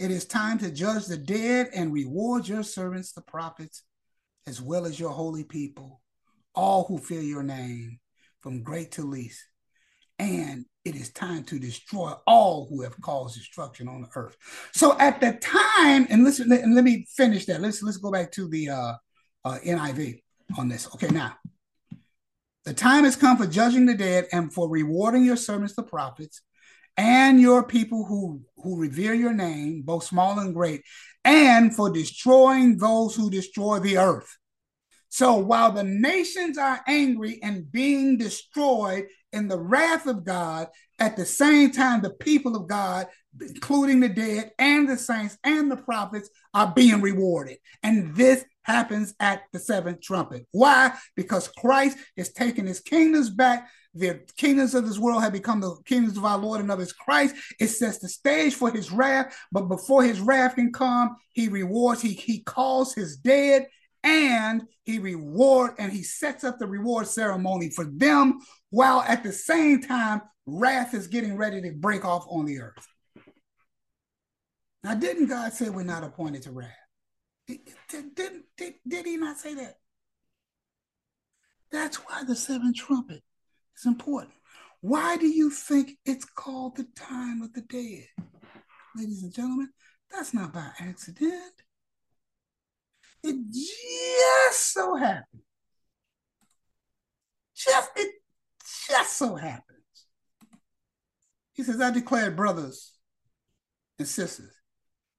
It is time to judge the dead and reward your servants, the prophets, as well as your holy people, all who fear your name, from great to least. And it is time to destroy all who have caused destruction on the earth. So at the time, and listen, and let me finish that. Let's let's go back to the uh, uh, NIV on this. Okay, now the time has come for judging the dead and for rewarding your servants, the prophets, and your people who, who revere your name, both small and great, and for destroying those who destroy the earth. So while the nations are angry and being destroyed in the wrath of God, at the same time, the people of God, including the dead and the saints and the prophets, are being rewarded. And this happens at the seventh trumpet. Why? Because Christ is taking his kingdoms back the kingdoms of this world have become the kingdoms of our Lord and of his Christ. It sets the stage for his wrath, but before his wrath can come, he rewards, he, he calls his dead and he reward and he sets up the reward ceremony for them while at the same time wrath is getting ready to break off on the earth. Now, didn't God say we're not appointed to wrath? Did, did, did, did he not say that? That's why the seventh trumpet it's important. Why do you think it's called the time of the dead? Ladies and gentlemen, that's not by accident. It just so happens. Just it just so happens. He says, I declare, brothers and sisters,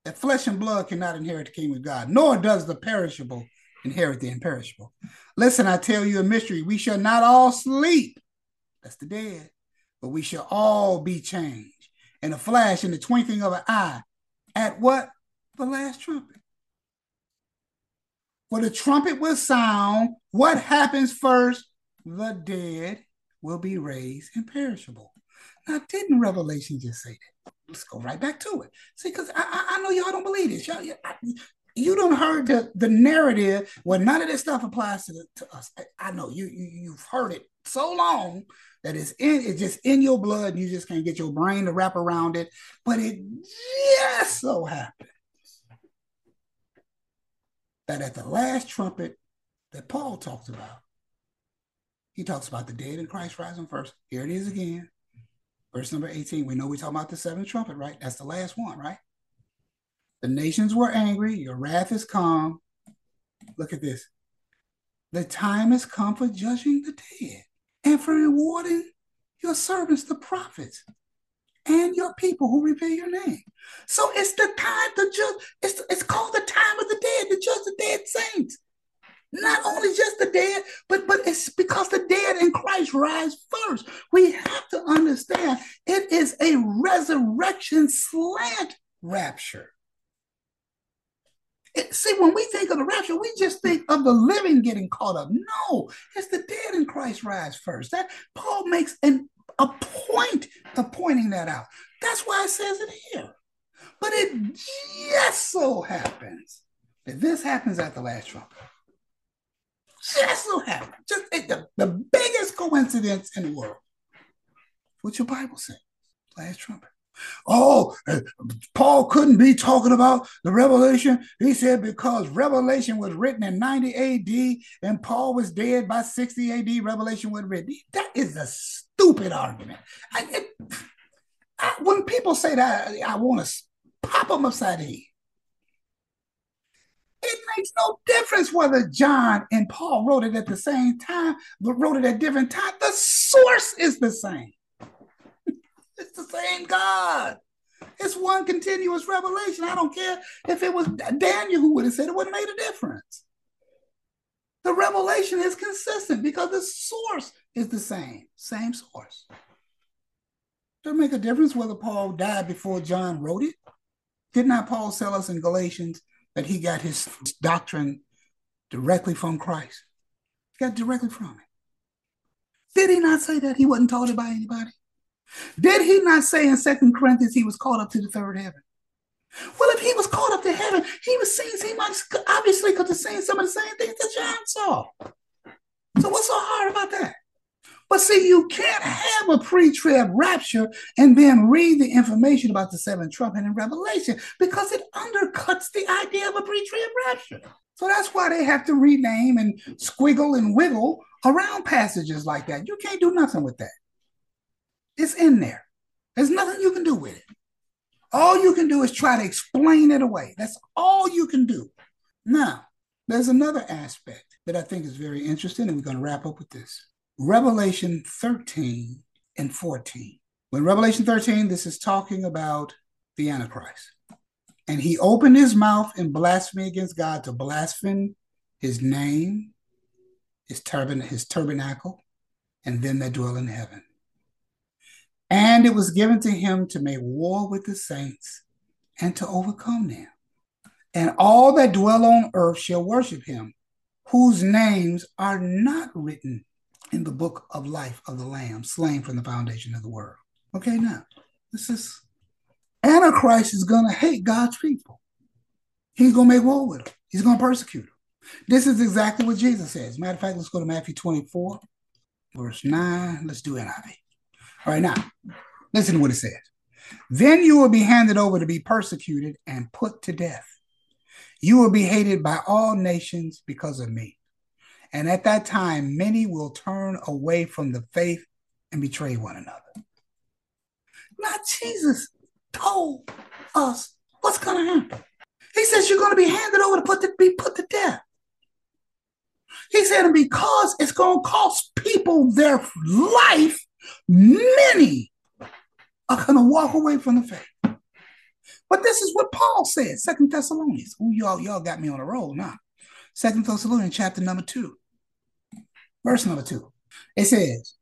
that flesh and blood cannot inherit the kingdom of God, nor does the perishable inherit the imperishable. Listen, I tell you a mystery. We shall not all sleep that's the dead. But we shall all be changed in a flash, in the twinkling of an eye. At what? The last trumpet. For the trumpet will sound. What happens first? The dead will be raised imperishable. Now, didn't Revelation just say that? Let's go right back to it. See, because I, I, know y'all don't believe this. Y'all, you don't heard the, the narrative where none of this stuff applies to, the, to us. I, I know you, you you've heard it so long that it's in it's just in your blood. You just can't get your brain to wrap around it. But it just so happens that at the last trumpet that Paul talks about, he talks about the dead in Christ rising first. Here it is again. Verse number 18. We know we talk about the seventh trumpet, right? That's the last one, right? The nations were angry, your wrath is come. Look at this. The time has come for judging the dead and for rewarding your servants, the prophets, and your people who revere your name. So it's the time to judge, it's, it's called the time of the dead, to judge the dead saints. Not only just the dead, but, but it's because the dead in Christ rise first. We have to understand it is a resurrection slant rapture. It, see, when we think of the rapture, we just think of the living getting caught up. No, it's the dead in Christ rise first. That Paul makes an, a point of pointing that out. That's why it says it here. But it just so happens that this happens at the last trumpet. Just so happens. Just the, the biggest coincidence in the world. What your Bible says. Last trumpet. Oh, uh, Paul couldn't be talking about the revelation. He said because revelation was written in 90 AD and Paul was dead by 60 AD, revelation was written. That is a stupid argument. I, it, I, when people say that, I, I want to pop them upside the head. It makes no difference whether John and Paul wrote it at the same time, but wrote it at different times. The source is the same. It's the same God. It's one continuous revelation. I don't care if it was Daniel who would have said it wouldn't have made a difference. The revelation is consistent because the source is the same, same source. Does it make a difference whether Paul died before John wrote it? Did not Paul tell us in Galatians that he got his doctrine directly from Christ? He got directly from him. Did he not say that he wasn't taught it by anybody? Did he not say in Second Corinthians he was called up to the third heaven? Well, if he was called up to heaven, he was seeing, he might obviously could have seen some of the same things that John saw. So what's so hard about that? But see, you can't have a pre-trib rapture and then read the information about the seventh trumpet in Revelation because it undercuts the idea of a pre-trib rapture. So that's why they have to rename and squiggle and wiggle around passages like that. You can't do nothing with that. It's in there. There's nothing you can do with it. All you can do is try to explain it away. That's all you can do. Now, there's another aspect that I think is very interesting, and we're going to wrap up with this. Revelation 13 and 14. When Revelation 13, this is talking about the Antichrist. And he opened his mouth in blasphemy against God to blaspheme his name, his turban, his tabernacle, and them that dwell in heaven. And it was given to him to make war with the saints and to overcome them. And all that dwell on earth shall worship him, whose names are not written in the book of life of the Lamb, slain from the foundation of the world. Okay, now, this is Antichrist is going to hate God's people. He's going to make war with them, he's going to persecute them. This is exactly what Jesus says. Matter of fact, let's go to Matthew 24, verse 9. Let's do NIV. All right, now, listen to what it says. Then you will be handed over to be persecuted and put to death. You will be hated by all nations because of me. And at that time, many will turn away from the faith and betray one another. Now, Jesus told us what's going to happen. He says you're going to be handed over to put to be put to death. He said, and because it's going to cost people their life, many are going to walk away from the faith. But this is what Paul said, Second Thessalonians. Oh, y'all, y'all got me on a roll now. Second Thessalonians, chapter number two. Verse number two. It says,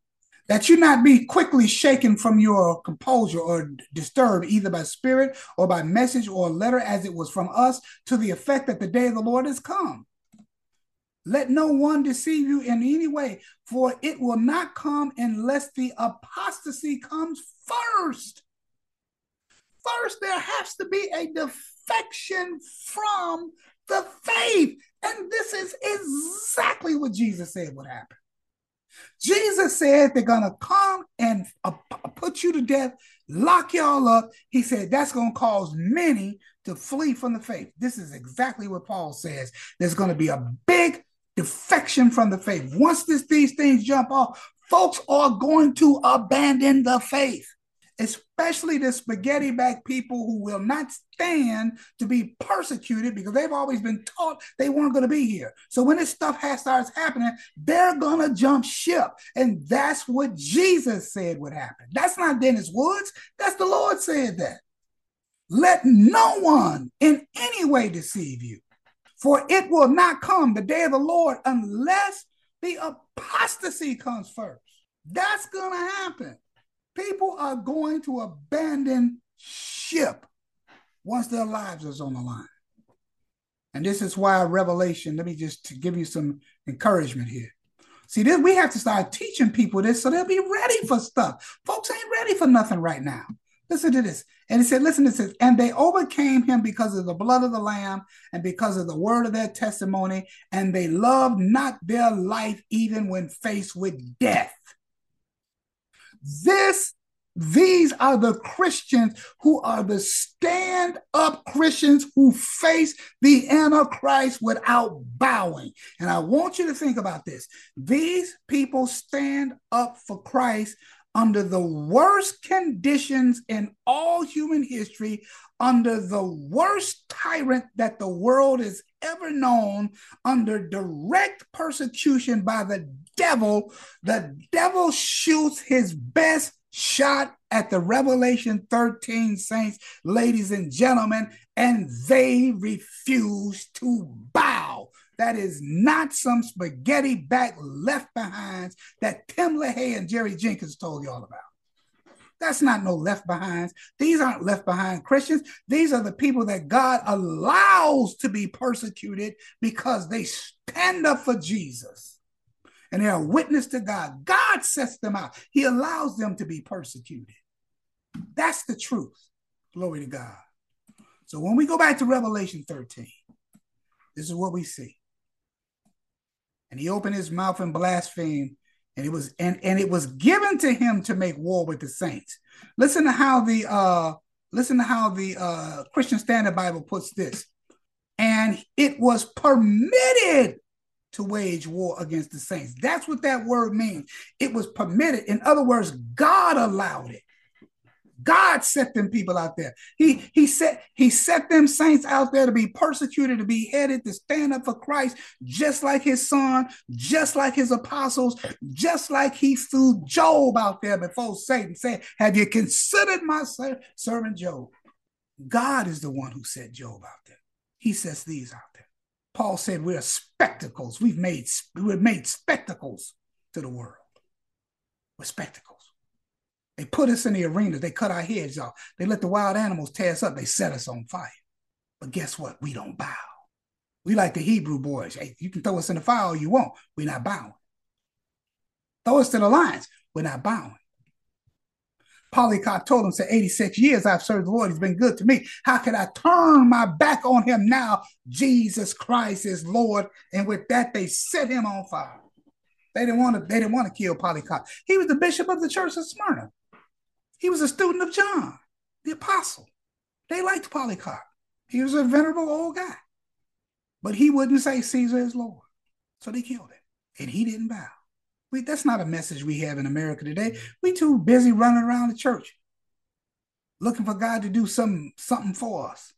that you not be quickly shaken from your composure or disturbed either by spirit or by message or letter as it was from us to the effect that the day of the Lord is come. Let no one deceive you in any way, for it will not come unless the apostasy comes first. First, there has to be a defection from the faith. And this is exactly what Jesus said would happen. Jesus said they're going to come and put you to death, lock y'all up. He said that's going to cause many to flee from the faith. This is exactly what Paul says. There's going to be a big defection from the faith. Once this, these things jump off, folks are going to abandon the faith especially the spaghetti back people who will not stand to be persecuted because they've always been taught they weren't going to be here. So when this stuff has starts happening, they're going to jump ship. And that's what Jesus said would happen. That's not Dennis Woods. That's the Lord said that. Let no one in any way deceive you, for it will not come the day of the Lord unless the apostasy comes first. That's going to happen. People are going to abandon ship once their lives is on the line. And this is why Revelation, let me just to give you some encouragement here. See, this, we have to start teaching people this so they'll be ready for stuff. Folks ain't ready for nothing right now. Listen to this. And he said, Listen to this. And they overcame him because of the blood of the Lamb and because of the word of their testimony. And they loved not their life even when faced with death. This these are the Christians who are the stand up Christians who face the Antichrist without bowing. And I want you to think about this. These people stand up for Christ under the worst conditions in all human history, under the worst tyrant that the world has ever known, under direct persecution by the devil. The devil shoots his best shot at the Revelation 13 saints, ladies and gentlemen, and they refuse to bow. That is not some spaghetti back left behinds that Tim LaHaye and Jerry Jenkins told you all about. That's not no left behinds. These aren't left behind Christians. These are the people that God allows to be persecuted because they stand up for Jesus and they're witness to God. God sets them out, He allows them to be persecuted. That's the truth. Glory to God. So when we go back to Revelation 13, this is what we see. And he opened his mouth and blasphemed, and it was and, and it was given to him to make war with the saints. Listen to how the uh listen to how the uh Christian Standard Bible puts this. And it was permitted to wage war against the saints. That's what that word means. It was permitted. In other words, God allowed it. God set them people out there. He he set he set them saints out there to be persecuted, to be headed, to stand up for Christ, just like his son, just like his apostles, just like he threw Job out there before Satan said, "Have you considered my servant Job?" God is the one who set Job out there. He sets these out there. Paul said, "We're spectacles. We've made we've made spectacles to the world. We're spectacles." They put us in the arenas. They cut our heads off. They let the wild animals tear us up. They set us on fire. But guess what? We don't bow. We like the Hebrew boys. Hey, you can throw us in the fire all you want. We're not bowing. Throw us to the lions. We're not bowing. Polycarp told him, said, 86 years I've served the Lord. He's been good to me. How can I turn my back on him now? Jesus Christ is Lord. And with that, they set him on fire. They didn't want to, they didn't want to kill Polycarp. He was the bishop of the church of Smyrna. He was a student of John, the apostle. They liked Polycarp. He was a venerable old guy. But he wouldn't say Caesar is Lord. So they killed him. And he didn't bow. We, that's not a message we have in America today. We too busy running around the church looking for God to do some something for us.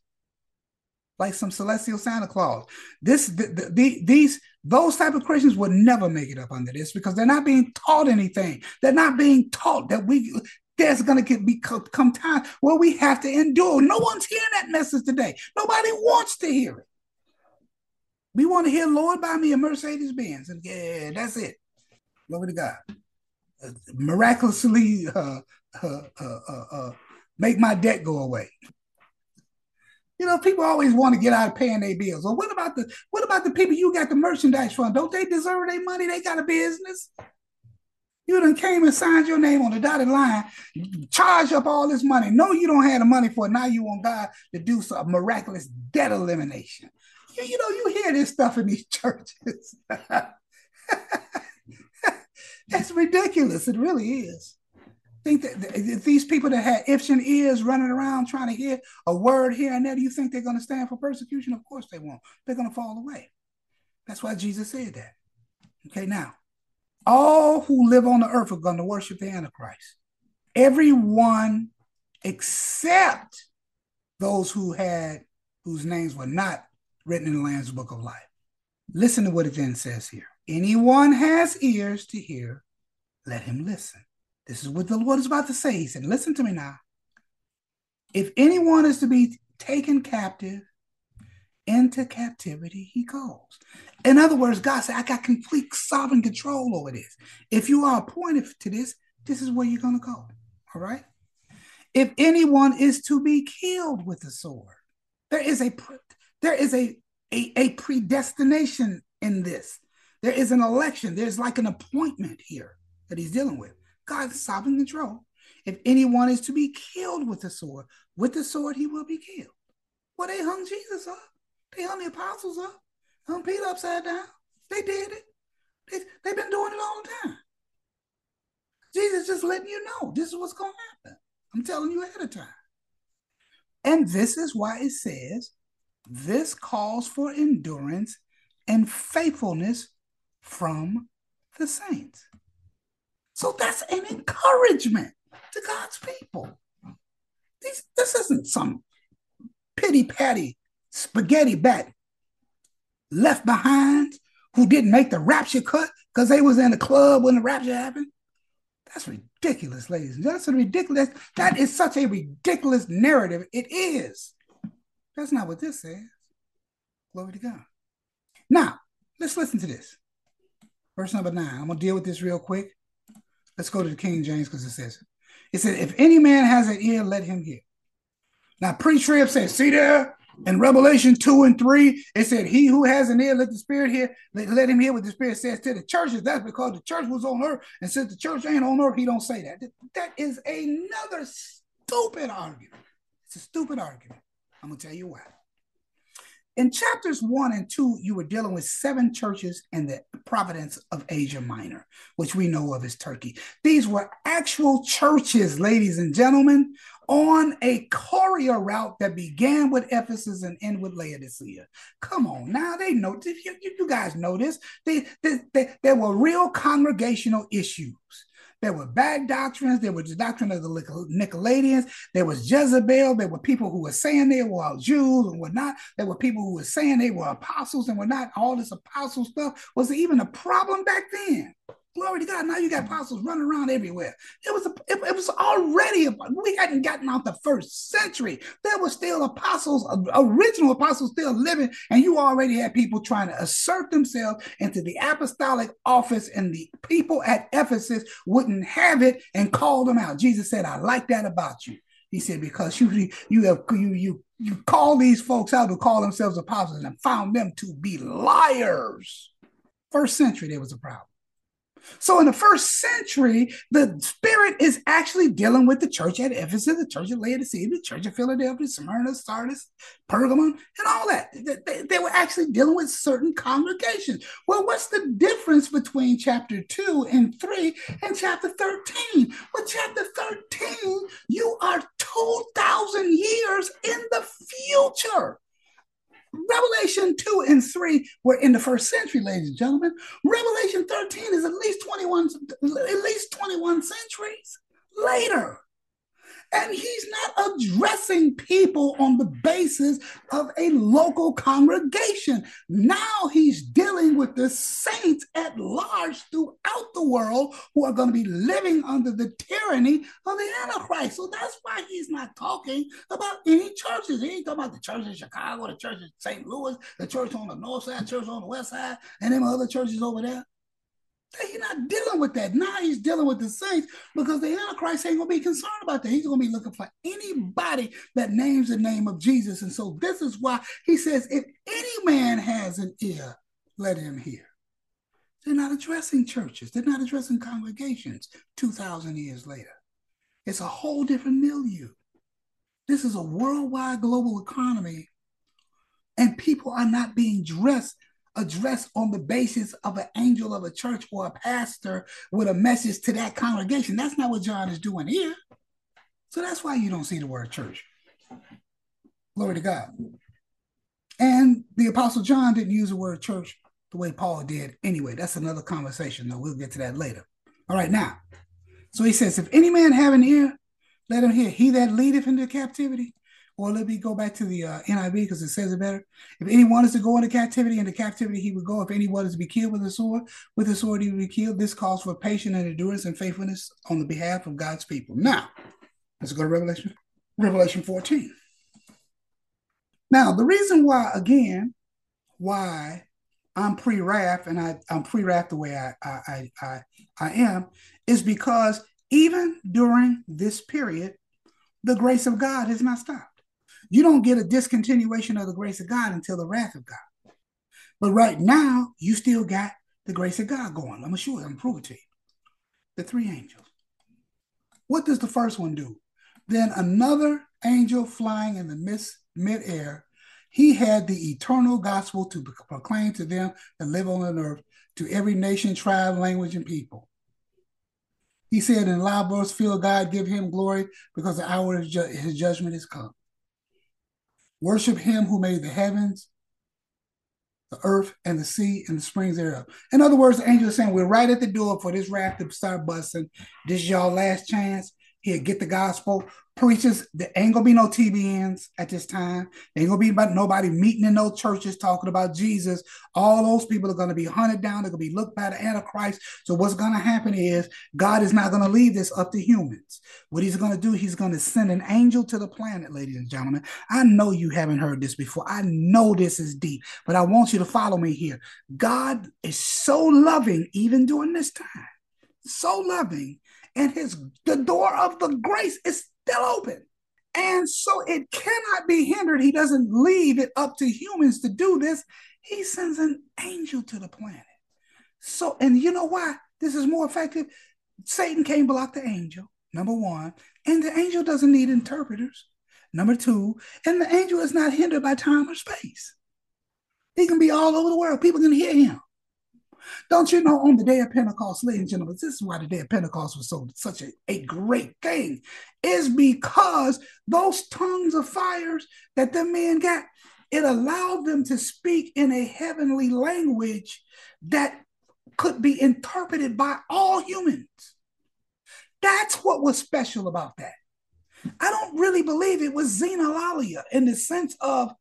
Like some celestial Santa Claus. This the, the, the, these those type of Christians would never make it up under this because they're not being taught anything. They're not being taught that we there's going to be come time where we have to endure. No one's hearing that message today. Nobody wants to hear it. We want to hear, Lord, buy me a Mercedes Benz. And yeah, that's it. Glory to God. Uh, miraculously uh, uh, uh, uh, uh make my debt go away. You know, people always want to get out of paying their bills. Well, what about the what about the people you got the merchandise from? Don't they deserve their money? They got a business. You done came and signed your name on the dotted line, charge up all this money. No, you don't have the money for it. Now you want God to do some miraculous debt elimination. You, you know, you hear this stuff in these *laughs* churches. *laughs* That's ridiculous. It really is. Think that these people that had itching ears running around trying to hear a word here and there, do you think they're going to stand for persecution? Of course they won't. They're going to fall away. That's why Jesus said that. Okay, now all who live on the earth are going to worship the Antichrist. Everyone except those who had whose names were not written in the Lamb's book of life. Listen to what it then says here. Anyone has ears to hear, let him listen. This is what the Lord is about to say. He said, Listen to me now. If anyone is to be taken captive, into captivity he goes. In other words, God said, I got complete sovereign control over this. If you are appointed to this, this is where you're going to go. All right. If anyone is to be killed with the sword, there is a there is a a, a predestination in this. There is an election. There's like an appointment here that he's dealing with. God's sovereign control. If anyone is to be killed with the sword, with the sword he will be killed. Well, they hung Jesus up. They hung the apostles up. Hung Peter upside down. They did it. They, they've been doing it all the time. Jesus just letting you know this is what's going to happen. I'm telling you ahead of time. And this is why it says, this calls for endurance and faithfulness from the saints. So that's an encouragement to God's people. This, this isn't some pity patty spaghetti bat left behind who didn't make the rapture cut because they was in the club when the rapture happened. That's ridiculous, ladies. And gentlemen. That's ridiculous. That is such a ridiculous narrative. It is. That's not what this says. Glory to God. Now, let's listen to this. Verse number nine. I'm gonna deal with this real quick. Let's go to the King James because it says, it It says, if any man has an ear, let him hear. Now, pre-trib says, see there, in Revelation 2 and 3, it said, He who has an ear, let the Spirit hear, let, let him hear what the Spirit says to the churches. That's because the church was on earth. And since the church ain't on earth, he don't say that. That is another stupid argument. It's a stupid argument. I'm gonna tell you why. In chapters one and two, you were dealing with seven churches in the province of Asia Minor, which we know of as Turkey. These were actual churches, ladies and gentlemen, on a courier route that began with Ephesus and ended with Laodicea. Come on, now they know. You, you guys know this. They, they, they, there were real congregational issues. There were bad doctrines. There was the doctrine of the Nicolaitans. There was Jezebel. There were people who were saying they were Jews and were not. There were people who were saying they were apostles and were not. All this apostle stuff was even a problem back then. Glory to God. Now you got apostles running around everywhere. It was a, it, it, was already, we hadn't gotten out the first century. There were still apostles, uh, original apostles still living, and you already had people trying to assert themselves into the apostolic office, and the people at Ephesus wouldn't have it and called them out. Jesus said, I like that about you. He said, because you you have you you you call these folks out who call themselves apostles and found them to be liars. First century, there was a problem. So in the first century, the Spirit is actually dealing with the church at Ephesus, the church of Laodicea, the church of Philadelphia, Smyrna, Sardis, Pergamon, and all that. They, they, were actually dealing with certain congregations. Well, what's the difference between chapter 2 and 3 and chapter 13? Well, chapter 13, you are 2,000 years in the future. Revelation 2 and 3 were in the first century, ladies and gentlemen. Revelation 13 is at least 21, at least 21 centuries later. And he's not addressing people on the basis of a local congregation. Now he's dealing with the saints at large throughout the world who are going to be living under the tyranny of the Antichrist. So that's why he's not talking about any churches. He ain't talking about the church in Chicago, the church in St. Louis, the church on the north side, church on the west side, and them other churches over there. He's not dealing with that. Now he's dealing with the saints because the Antichrist ain't gonna be concerned about that. He's gonna be looking for anybody that names the name of Jesus. And so this is why he says, if any man has an ear, let him hear. They're not addressing churches, they're not addressing congregations 2,000 years later. It's a whole different milieu. This is a worldwide global economy, and people are not being dressed addressed on the basis of an angel of a church or a pastor with a message to that congregation. That's not what John is doing here. So that's why you don't see the word church. Glory to God. And the Apostle John didn't use the word church the way Paul did anyway. That's another conversation, though. We'll get to that later. All right, now. So he says, If any man have an ear, let him hear. He that leadeth into captivity or let me go back to the uh, NIV because it says it better. If anyone is to go into captivity, into captivity he would go. If anyone is to be killed with a sword, with a sword he would be killed. This calls for patience and endurance and faithfulness on the behalf of God's people. Now, let's go to Revelation, Revelation 14. Now, the reason why, again, why I'm pre-wrath and I, I'm pre-wrath the way I, I, I, I am is because even during this period, the grace of God has not stopped. You don't get a discontinuation of the grace of God until the wrath of God. But right now, you still got the grace of God going. I'm you, I'm it to you. The three angels. What does the first one do? Then another angel flying in the mid midair, he had the eternal gospel to proclaim to them that live on the earth, to every nation, tribe, language, and people. He said in voice, Feel God, give him glory, because the hour of ju- his judgment is come. Worship him who made the heavens, the earth, and the sea, and the springs thereof. In other words, the angel is saying, We're right at the door for this wrath to start busting. This is y'all last chance. Here, get the gospel. Preachers, there ain't gonna be no TBNs at this time. There ain't gonna be nobody meeting in no churches talking about Jesus. All those people are gonna be hunted down. They're gonna be looked by the Antichrist. So what's gonna happen is God is not gonna leave this up to humans. What He's gonna do, He's gonna send an angel to the planet, ladies and gentlemen. I know you haven't heard this before. I know this is deep, but I want you to follow me here. God is so loving, even during this time, so loving and his the door of the grace is still open. And so it cannot be hindered. He doesn't leave it up to humans to do this. He sends an angel to the planet. So, and you know why this is more effective? Satan can't block the angel, number one. And the angel doesn't need interpreters, number two. And the angel is not hindered by time or space. He can be all over the world. People can hear him. Don't you know on the day of Pentecost, ladies and gentlemen, this is why the day of Pentecost was so such a, a great thing, is because those tongues of fires that the men got, it allowed them to speak in a heavenly language that could be interpreted by all humans. That's what was special about that. I don't really believe it was xenolalia in the sense of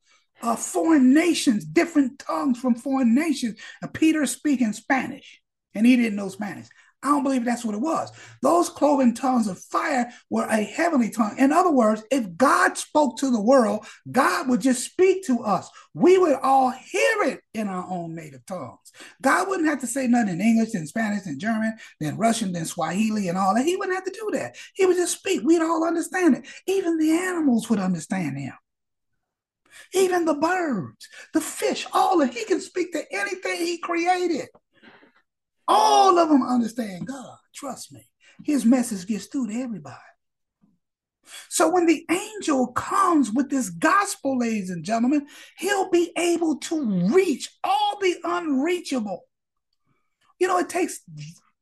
foreign nations, different tongues from foreign nations. And Peter speaking Spanish, and he didn't know Spanish. I don't believe that's what it was. Those cloven tongues of fire were a heavenly tongue. In other words, if God spoke to the world, God would just speak to us. We would all hear it in our own native tongues. God wouldn't have to say nothing in English, then Spanish, then German, then Russian, then Swahili, and all that. He wouldn't have to do that. He would just speak. We'd all understand it. Even the animals would understand him even the birds, the fish, all of he can speak to anything he created. All of them understand God. Trust me. His message gets through to everybody. So when the angel comes with this gospel, ladies and gentlemen, he'll be able to reach all the unreachable. You know, it takes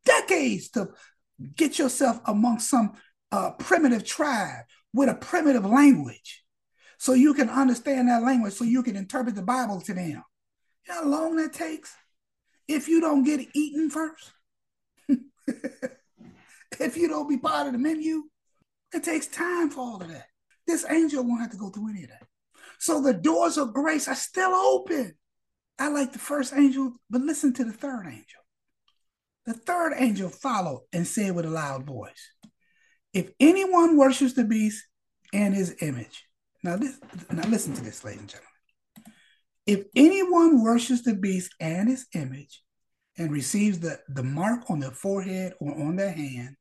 decades to get yourself amongst some uh, primitive tribe with a primitive language so you can understand that language, so you can interpret the Bible to them. You know how long that takes? If you don't get eaten first, *laughs* if you don't be part of the menu, it takes time for all of that. This angel won't have to go through any of that. So the doors of grace are still open. I like the first angel, but listen to the third angel. The third angel followed and said with a loud voice, If anyone worships the beast and his image, now, this, now listen to this, ladies and gentlemen. If anyone worships the beast and his image and receives the, the mark on their forehead or on their hand,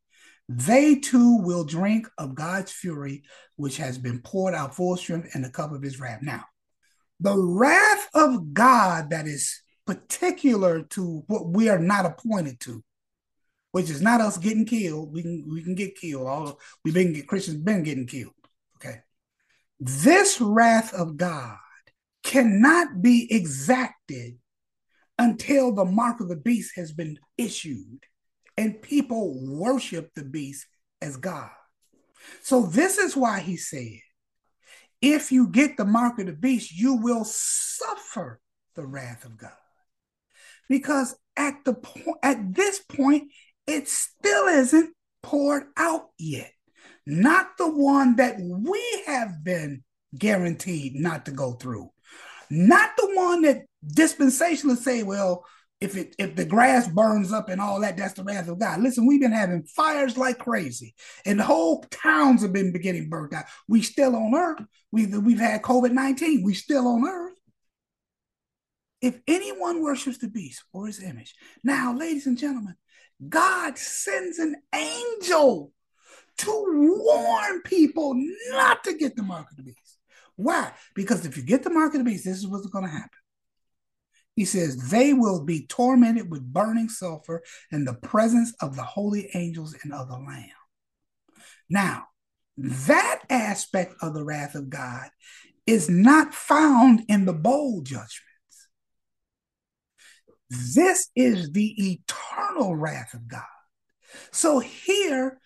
they too will drink of God's fury, which has been poured out full strength in the cup of his wrath. Now, the wrath of God that is particular to what we are not appointed to, which is not us getting killed. We can we can get killed. All we've been Christians been getting killed. This wrath of God cannot be exacted until the mark of the beast has been issued and people worship the beast as God. So, this is why he said, if you get the mark of the beast, you will suffer the wrath of God. Because at the point at this point, it still isn't poured out yet not the one that we have been guaranteed not to go through, not the one that dispensationalists say, well, if it if the grass burns up and all that, that's the wrath of God. Listen, we've been having fires like crazy, and whole towns have been getting burnt out. We still on earth. We've we've had COVID nineteen. We still on earth. If anyone worships the beast or his image, now, ladies and gentlemen, God sends an angel to warn people not to get the mark of the beast. Why? Because if you get the mark of the beast, this is what's going to happen. He says, They will be tormented with burning sulfur in the presence of the holy angels and of the Lamb. Now, that aspect of the wrath of God is not found in the bowl judgments. This is the eternal wrath of God. So here,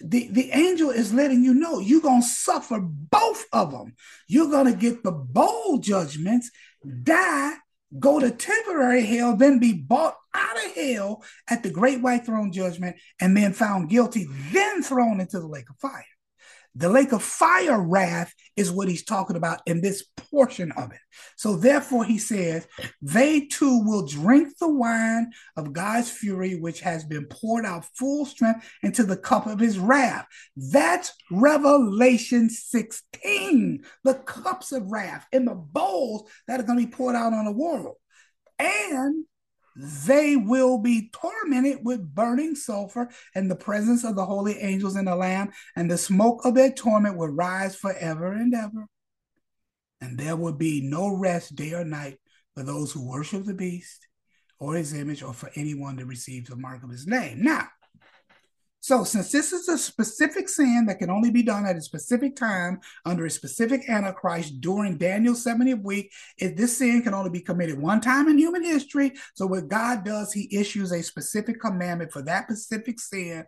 the, the angel is letting you know you're going to suffer both of them. You're going to get the bowl judgments, die, go to temporary hell, then be bought out of hell at the great white throne judgment, and then found guilty, then thrown into the lake of fire. The lake of fire wrath is what he's talking about in this portion of it. So, therefore, he says, they too will drink the wine of God's fury, which has been poured out full strength into the cup of his wrath. That's Revelation 16, the cups of wrath in the bowls that are going to be poured out on the world. And they will be tormented with burning sulfur in the presence of the holy angels and the Lamb, and the smoke of their torment will rise forever and ever. And there will be no rest day or night for those who worship the beast or his image, or for anyone that receives the mark of his name. Now, so, since this is a specific sin that can only be done at a specific time under a specific Antichrist during Daniel's 70th week, if this sin can only be committed one time in human history. So, what God does, He issues a specific commandment for that specific sin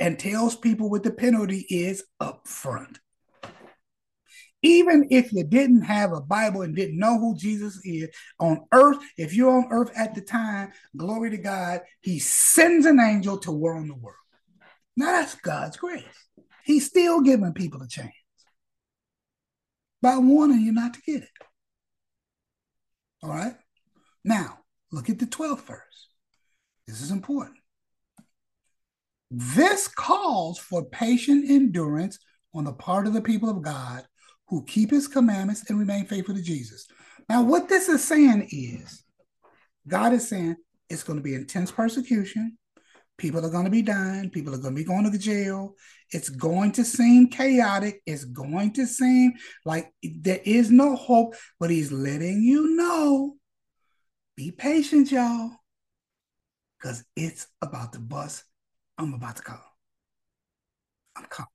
and tells people what the penalty is up front. Even if you didn't have a Bible and didn't know who Jesus is on earth, if you're on earth at the time, glory to God, He sends an angel to warn the world. Now that's God's grace. He's still giving people a chance by warning you not to get it. All right? Now, look at the 12th verse. This is important. This calls for patient endurance on the part of the people of God who keep his commandments and remain faithful to Jesus. Now, what this is saying is God is saying it's going to be intense persecution, People are going to be dying. People are going to be going to jail. It's going to seem chaotic. It's going to seem like there is no hope, but he's letting you know be patient, y'all, because it's about to bust. I'm about to come. I'm coming.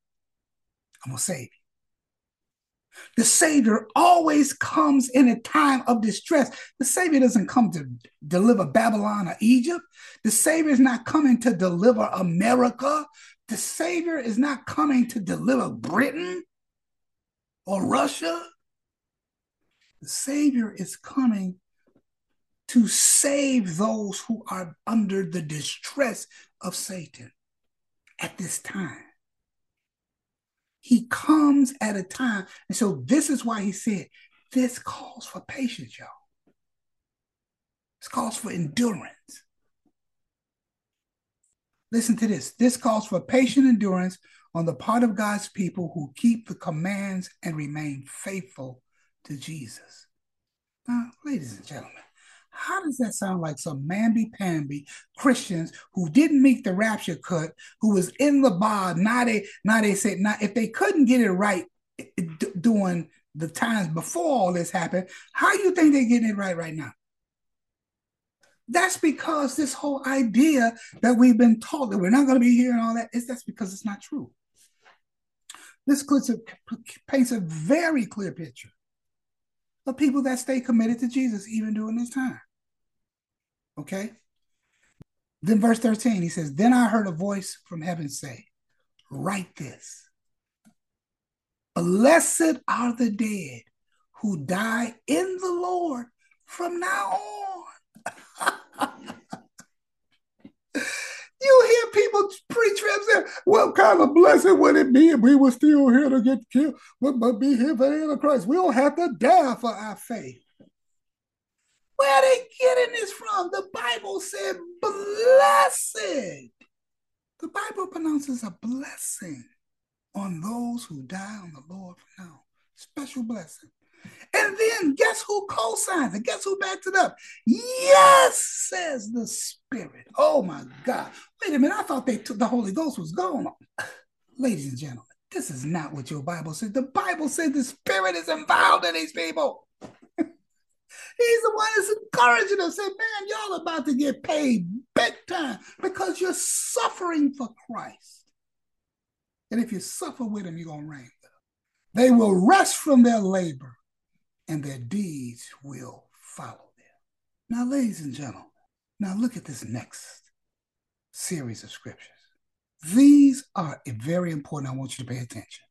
I'm going to save you. The Savior always comes in a time of distress. The Savior doesn't come to deliver Babylon or Egypt. The Savior is not coming to deliver America. The Savior is not coming to deliver Britain or Russia. The Savior is coming to save those who are under the distress of Satan at this time. He comes at a time. And so this is why he said, this calls for patience, y'all. This calls for endurance. Listen to this. This calls for patient endurance on the part of God's people who keep the commands and remain faithful to Jesus. Now, ladies and gentlemen, how does that sound like some mamby-pamby Christians who didn't make the rapture cut, who was in the bar? Now they now they said now if they couldn't get it right d- during the times before all this happened, how do you think they're getting it right right now? That's because this whole idea that we've been taught that we're not going to be here and all that is that's because it's not true. This clip paints a very clear picture of people that stay committed to Jesus even during this time. Okay? Then, verse 13, he says, Then I heard a voice from heaven say, Write this Blessed are the dead who die in the Lord from now on. You hear people what kind of blessing would it be if we were still here to get killed, but, but be here for the Antichrist? We don't have to die for our faith. Where are they getting this from? The Bible said blessed. The Bible pronounces a blessing on those who die on the Lord now. Special blessing. And then guess who co-signs it? Guess who backs it up? Yes, says the Spirit. Oh my God. Wait a minute. I thought they took the Holy Ghost was gone. *laughs* Ladies and gentlemen, this is not what your Bible says. The Bible says the Spirit is involved in these people. *laughs* He's the one that's encouraging them, say, man, y'all about to get paid big time because you're suffering for Christ. And if you suffer with him, you're going to reign. They will rest from their labor and their deeds will follow them. Now, ladies and gentlemen, now look at this next series of scriptures. These are very important. I want you to pay attention.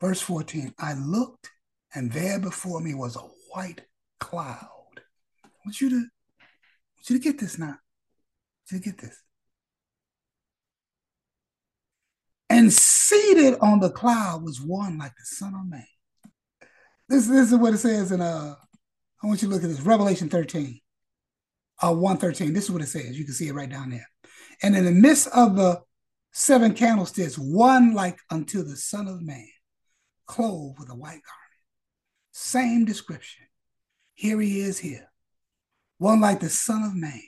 Verse 14 I looked, and there before me was a white cloud. I want you to, I want you to get this now. I want you to get this. And seated on the cloud was one like the Son of Man. This, this is what it says in uh I want you to look at this Revelation 13. Uh 113. This is what it says. You can see it right down there. And in the midst of the seven candlesticks, one like unto the Son of Man, clothed with a white garment. Same description. Here he is here. One like the Son of Man,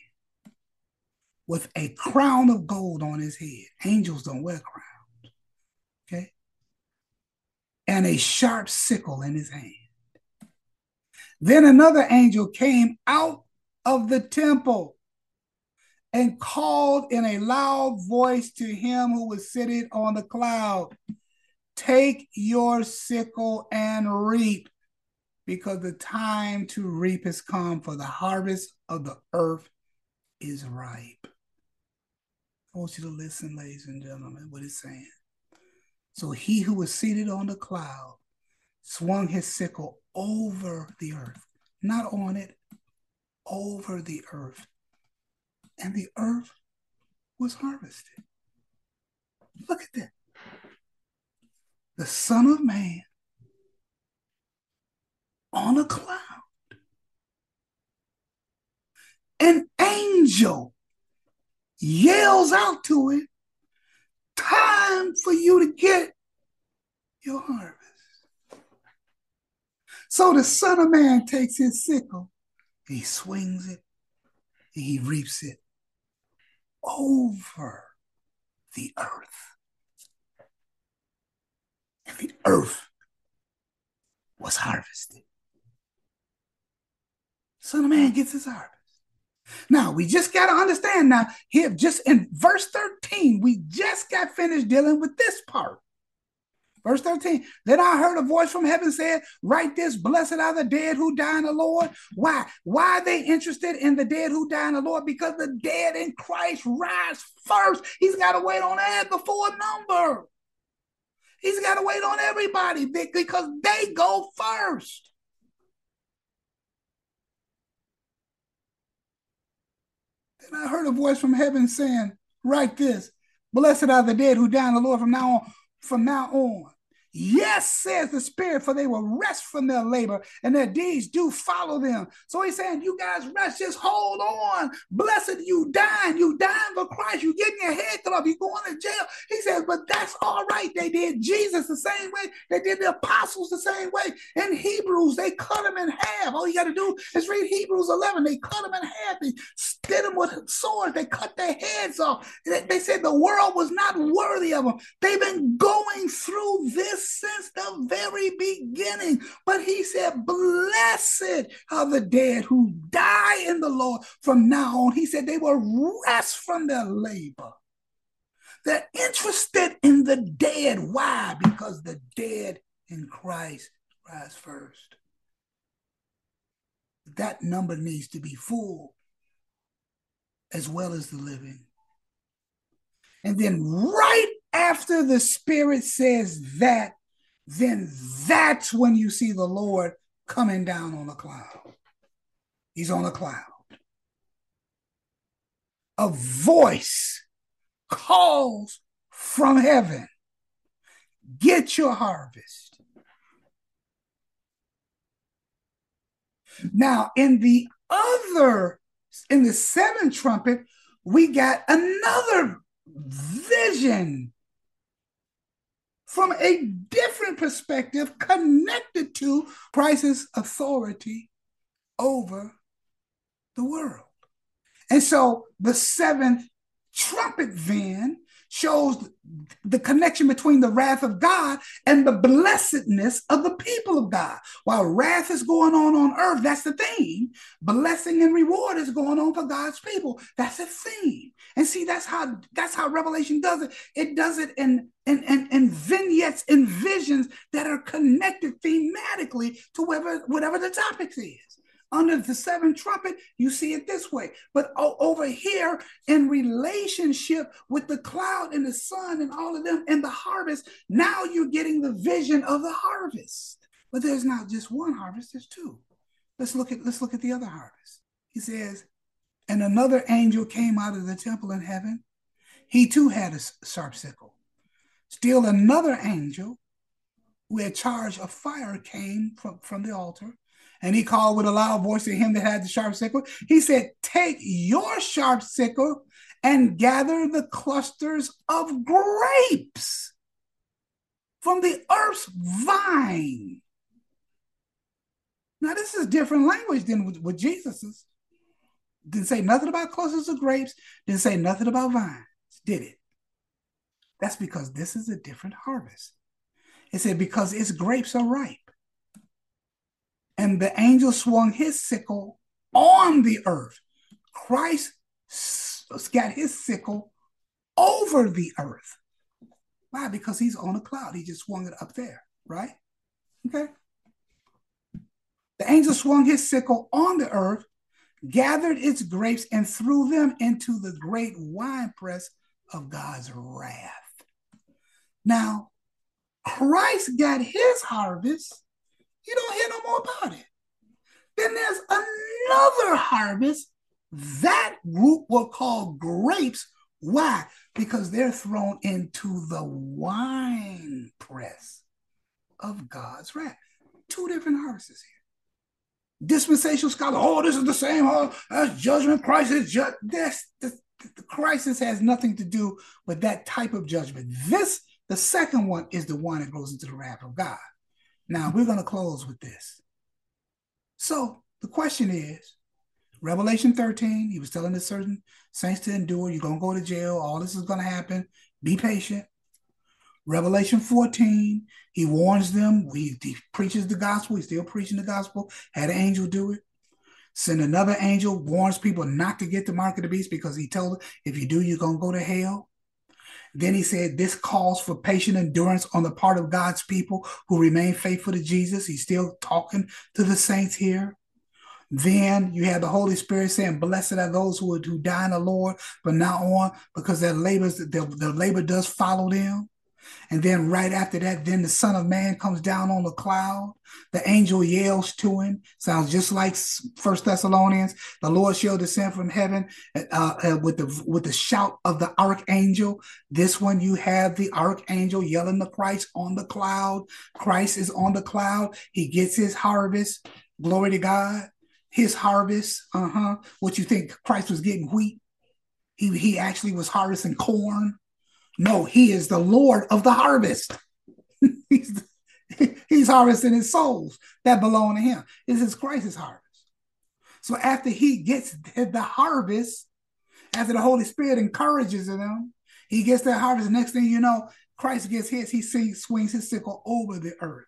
with a crown of gold on his head. Angels don't wear crowns. Okay? And a sharp sickle in his hand. Then another angel came out of the temple and called in a loud voice to him who was sitting on the cloud Take your sickle and reap, because the time to reap has come, for the harvest of the earth is ripe. I want you to listen, ladies and gentlemen, what it's saying. So he who was seated on the cloud swung his sickle over the earth, not on it, over the earth. And the earth was harvested. Look at that. The Son of Man on a cloud. An angel yells out to it, Time for you to get your harvest. So the Son of Man takes his sickle, and he swings it, and he reaps it over the earth. And the earth was harvested. Son of Man gets his harvest. Now, we just got to understand now, here, just in verse 13, we just got finished dealing with this part. Verse 13, then I heard a voice from heaven said, Write this, blessed are the dead who die in the Lord. Why? Why are they interested in the dead who die in the Lord? Because the dead in Christ rise first. He's got to wait on that before number. He's got to wait on everybody because they go first. Then I heard a voice from heaven saying, Write this, blessed are the dead who die in the Lord from now on. From now on. Yes, says the Spirit, for they will rest from their labor and their deeds do follow them. So he's saying, You guys rest, just hold on. Blessed you dying, you dying for Christ, you getting your head cut off, you going to jail. He says, But that's all right. They did Jesus the same way, they did the apostles the same way. In Hebrews, they cut them in half. All you got to do is read Hebrews 11. They cut them in half, they spit them with swords, they cut their heads off. They said the world was not worthy of them. They've been going through this since the very beginning. But he said, Blessed are the dead who die in the Lord from now on. He said they will rest from their labor. They're interested in the dead. Why? Because the dead in Christ rise first. That number needs to be full as well as the living. And then, right after the Spirit says that, then that's when you see the Lord coming down on a cloud. He's on a cloud. A voice calls from heaven Get your harvest. Now, in the other, in the seventh trumpet, we got another vision from a different perspective connected to Christ's authority over the world. And so the seventh trumpet then shows the connection between the wrath of God and the blessedness of the people of God. While wrath is going on on earth, that's the theme. Blessing and reward is going on for God's people. That's the theme. And see, that's how that's how Revelation does it. It does it in in, in, in vignettes and visions that are connected thematically to whatever, whatever the topic is under the seventh trumpet, you see it this way. But over here, in relationship with the cloud and the sun and all of them and the harvest, now you're getting the vision of the harvest. But there's not just one harvest, there's two. Let's look at let's look at the other harvest. He says, and another angel came out of the temple in heaven. He too had a sharp sickle. Still another angel who had charge of fire came from, from the altar and he called with a loud voice to him that had the sharp sickle. He said, Take your sharp sickle and gather the clusters of grapes from the earth's vine. Now, this is different language than with, with Jesus's. Didn't say nothing about clusters of grapes, didn't say nothing about vines, did it? That's because this is a different harvest. It said, because its grapes are ripe. And the angel swung his sickle on the earth. Christ got his sickle over the earth. Why? Because he's on a cloud. He just swung it up there, right? Okay. The angel swung his sickle on the earth, gathered its grapes, and threw them into the great winepress of God's wrath. Now, Christ got his harvest you don't hear no more about it. Then there's another harvest. That group will call grapes. Why? Because they're thrown into the wine press of God's wrath. Two different harvests here. Dispensational scholar, oh, this is the same oh, as judgment. Christ is just this. The, the crisis has nothing to do with that type of judgment. This, the second one, is the one that goes into the wrath of God. Now we're going to close with this. So the question is Revelation 13, he was telling the certain saints to endure. You're going to go to jail. All this is going to happen. Be patient. Revelation 14, he warns them. He, he preaches the gospel. He's still preaching the gospel. Had an angel do it. Send another angel, warns people not to get the mark of the beast because he told them, if you do, you're going to go to hell. Then he said, This calls for patient endurance on the part of God's people who remain faithful to Jesus. He's still talking to the saints here. Then you have the Holy Spirit saying, Blessed are those who, who die in the Lord, but not on, because their labors, their, their labor does follow them. And then right after that, then the Son of Man comes down on the cloud. The angel yells to him. Sounds just like First Thessalonians. The Lord shall descend from heaven uh, uh, with the with the shout of the archangel. This one you have the archangel yelling to Christ on the cloud. Christ is on the cloud. He gets his harvest. Glory to God. His harvest. Uh huh. What you think Christ was getting wheat? He he actually was harvesting corn. No, he is the Lord of the harvest. *laughs* he's, he's harvesting his souls that belong to him. This is Christ's harvest. So after he gets the harvest, after the Holy Spirit encourages them, he gets that harvest. Next thing you know, Christ gets his, he swings his sickle over the earth.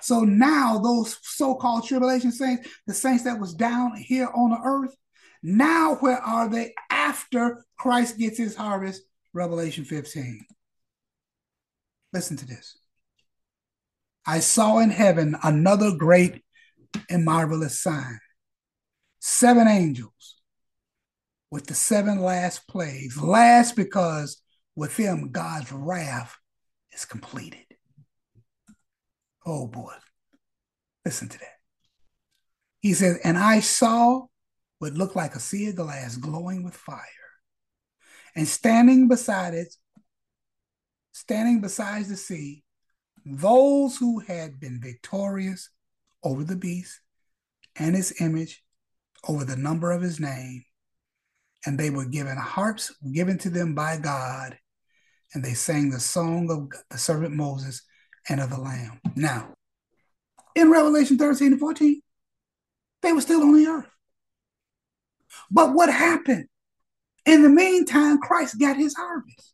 So now those so-called tribulation saints, the saints that was down here on the earth, now where are they after Christ gets his harvest? Revelation 15. Listen to this. I saw in heaven another great and marvelous sign seven angels with the seven last plagues. Last because with them God's wrath is completed. Oh boy. Listen to that. He says, And I saw what looked like a sea of glass glowing with fire and standing beside it, standing beside the sea, those who had been victorious over the beast and his image, over the number of his name, and they were given harps given to them by God, and they sang the song of the servant Moses and of the Lamb. Now, in Revelation 13 and 14, they were still on the earth. But what happened? In the meantime, Christ got his harvest.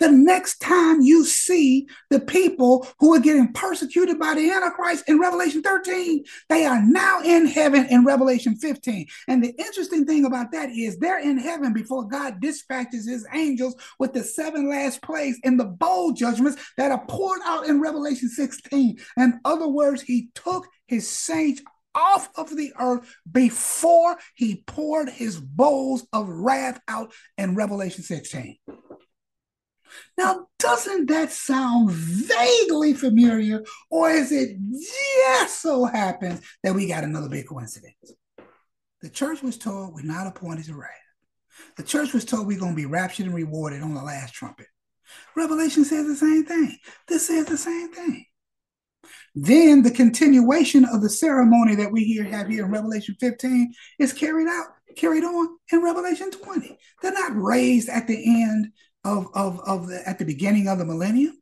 The next time you see the people who are getting persecuted by the Antichrist in Revelation 13, they are now in heaven in Revelation 15. And the interesting thing about that is they're in heaven before God dispatches his angels with the seven last plagues and the bowl judgments that are poured out in Revelation 16. In other words, he took his saints off of the earth before he poured his bowls of wrath out in Revelation 16. Now, doesn't that sound vaguely familiar, or is it just so happens that we got another big coincidence? The church was told we're not appointed to wrath. The church was told we're going to be raptured and rewarded on the last trumpet. Revelation says the same thing. This says the same thing. Then the continuation of the ceremony that we here have here in Revelation 15 is carried out, carried on in Revelation 20. They're not raised at the end of, of, of the at the beginning of the millennium.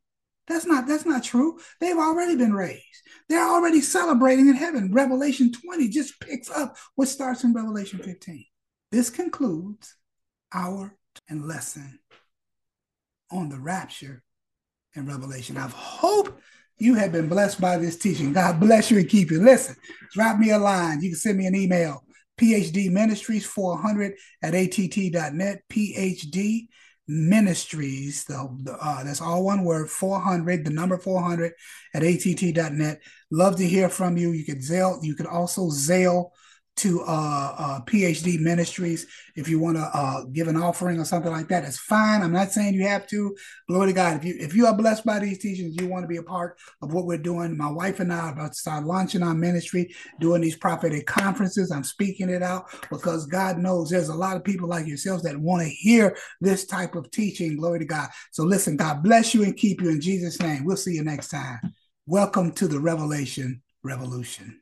That's not that's not true. They've already been raised. They're already celebrating in heaven. Revelation 20 just picks up what starts in Revelation 15. This concludes our and lesson on the rapture in Revelation. I hope you have been blessed by this teaching. God bless you and keep you. Listen, drop me a line. You can send me an email, PhD Ministries 400 at att.net, PhD Ministries, the, uh, that's all one word, 400, the number 400 at att.net. Love to hear from you. You can Zelle, you can also Zelle to uh, uh, PhD Ministries. If you want to uh, give an offering or something like that, it's fine. I'm not saying you have to. Glory to God. If you if you are blessed by these teachings, you want to be a part of what we're doing. My wife and I are about to start launching our ministry, doing these prophetic conferences. I'm speaking it out because God knows there's a lot of people like yourselves that want to hear this type of teaching. Glory to God. So listen, God bless you and keep you in Jesus' name. We'll see you next time. Welcome to the Revelation Revolution.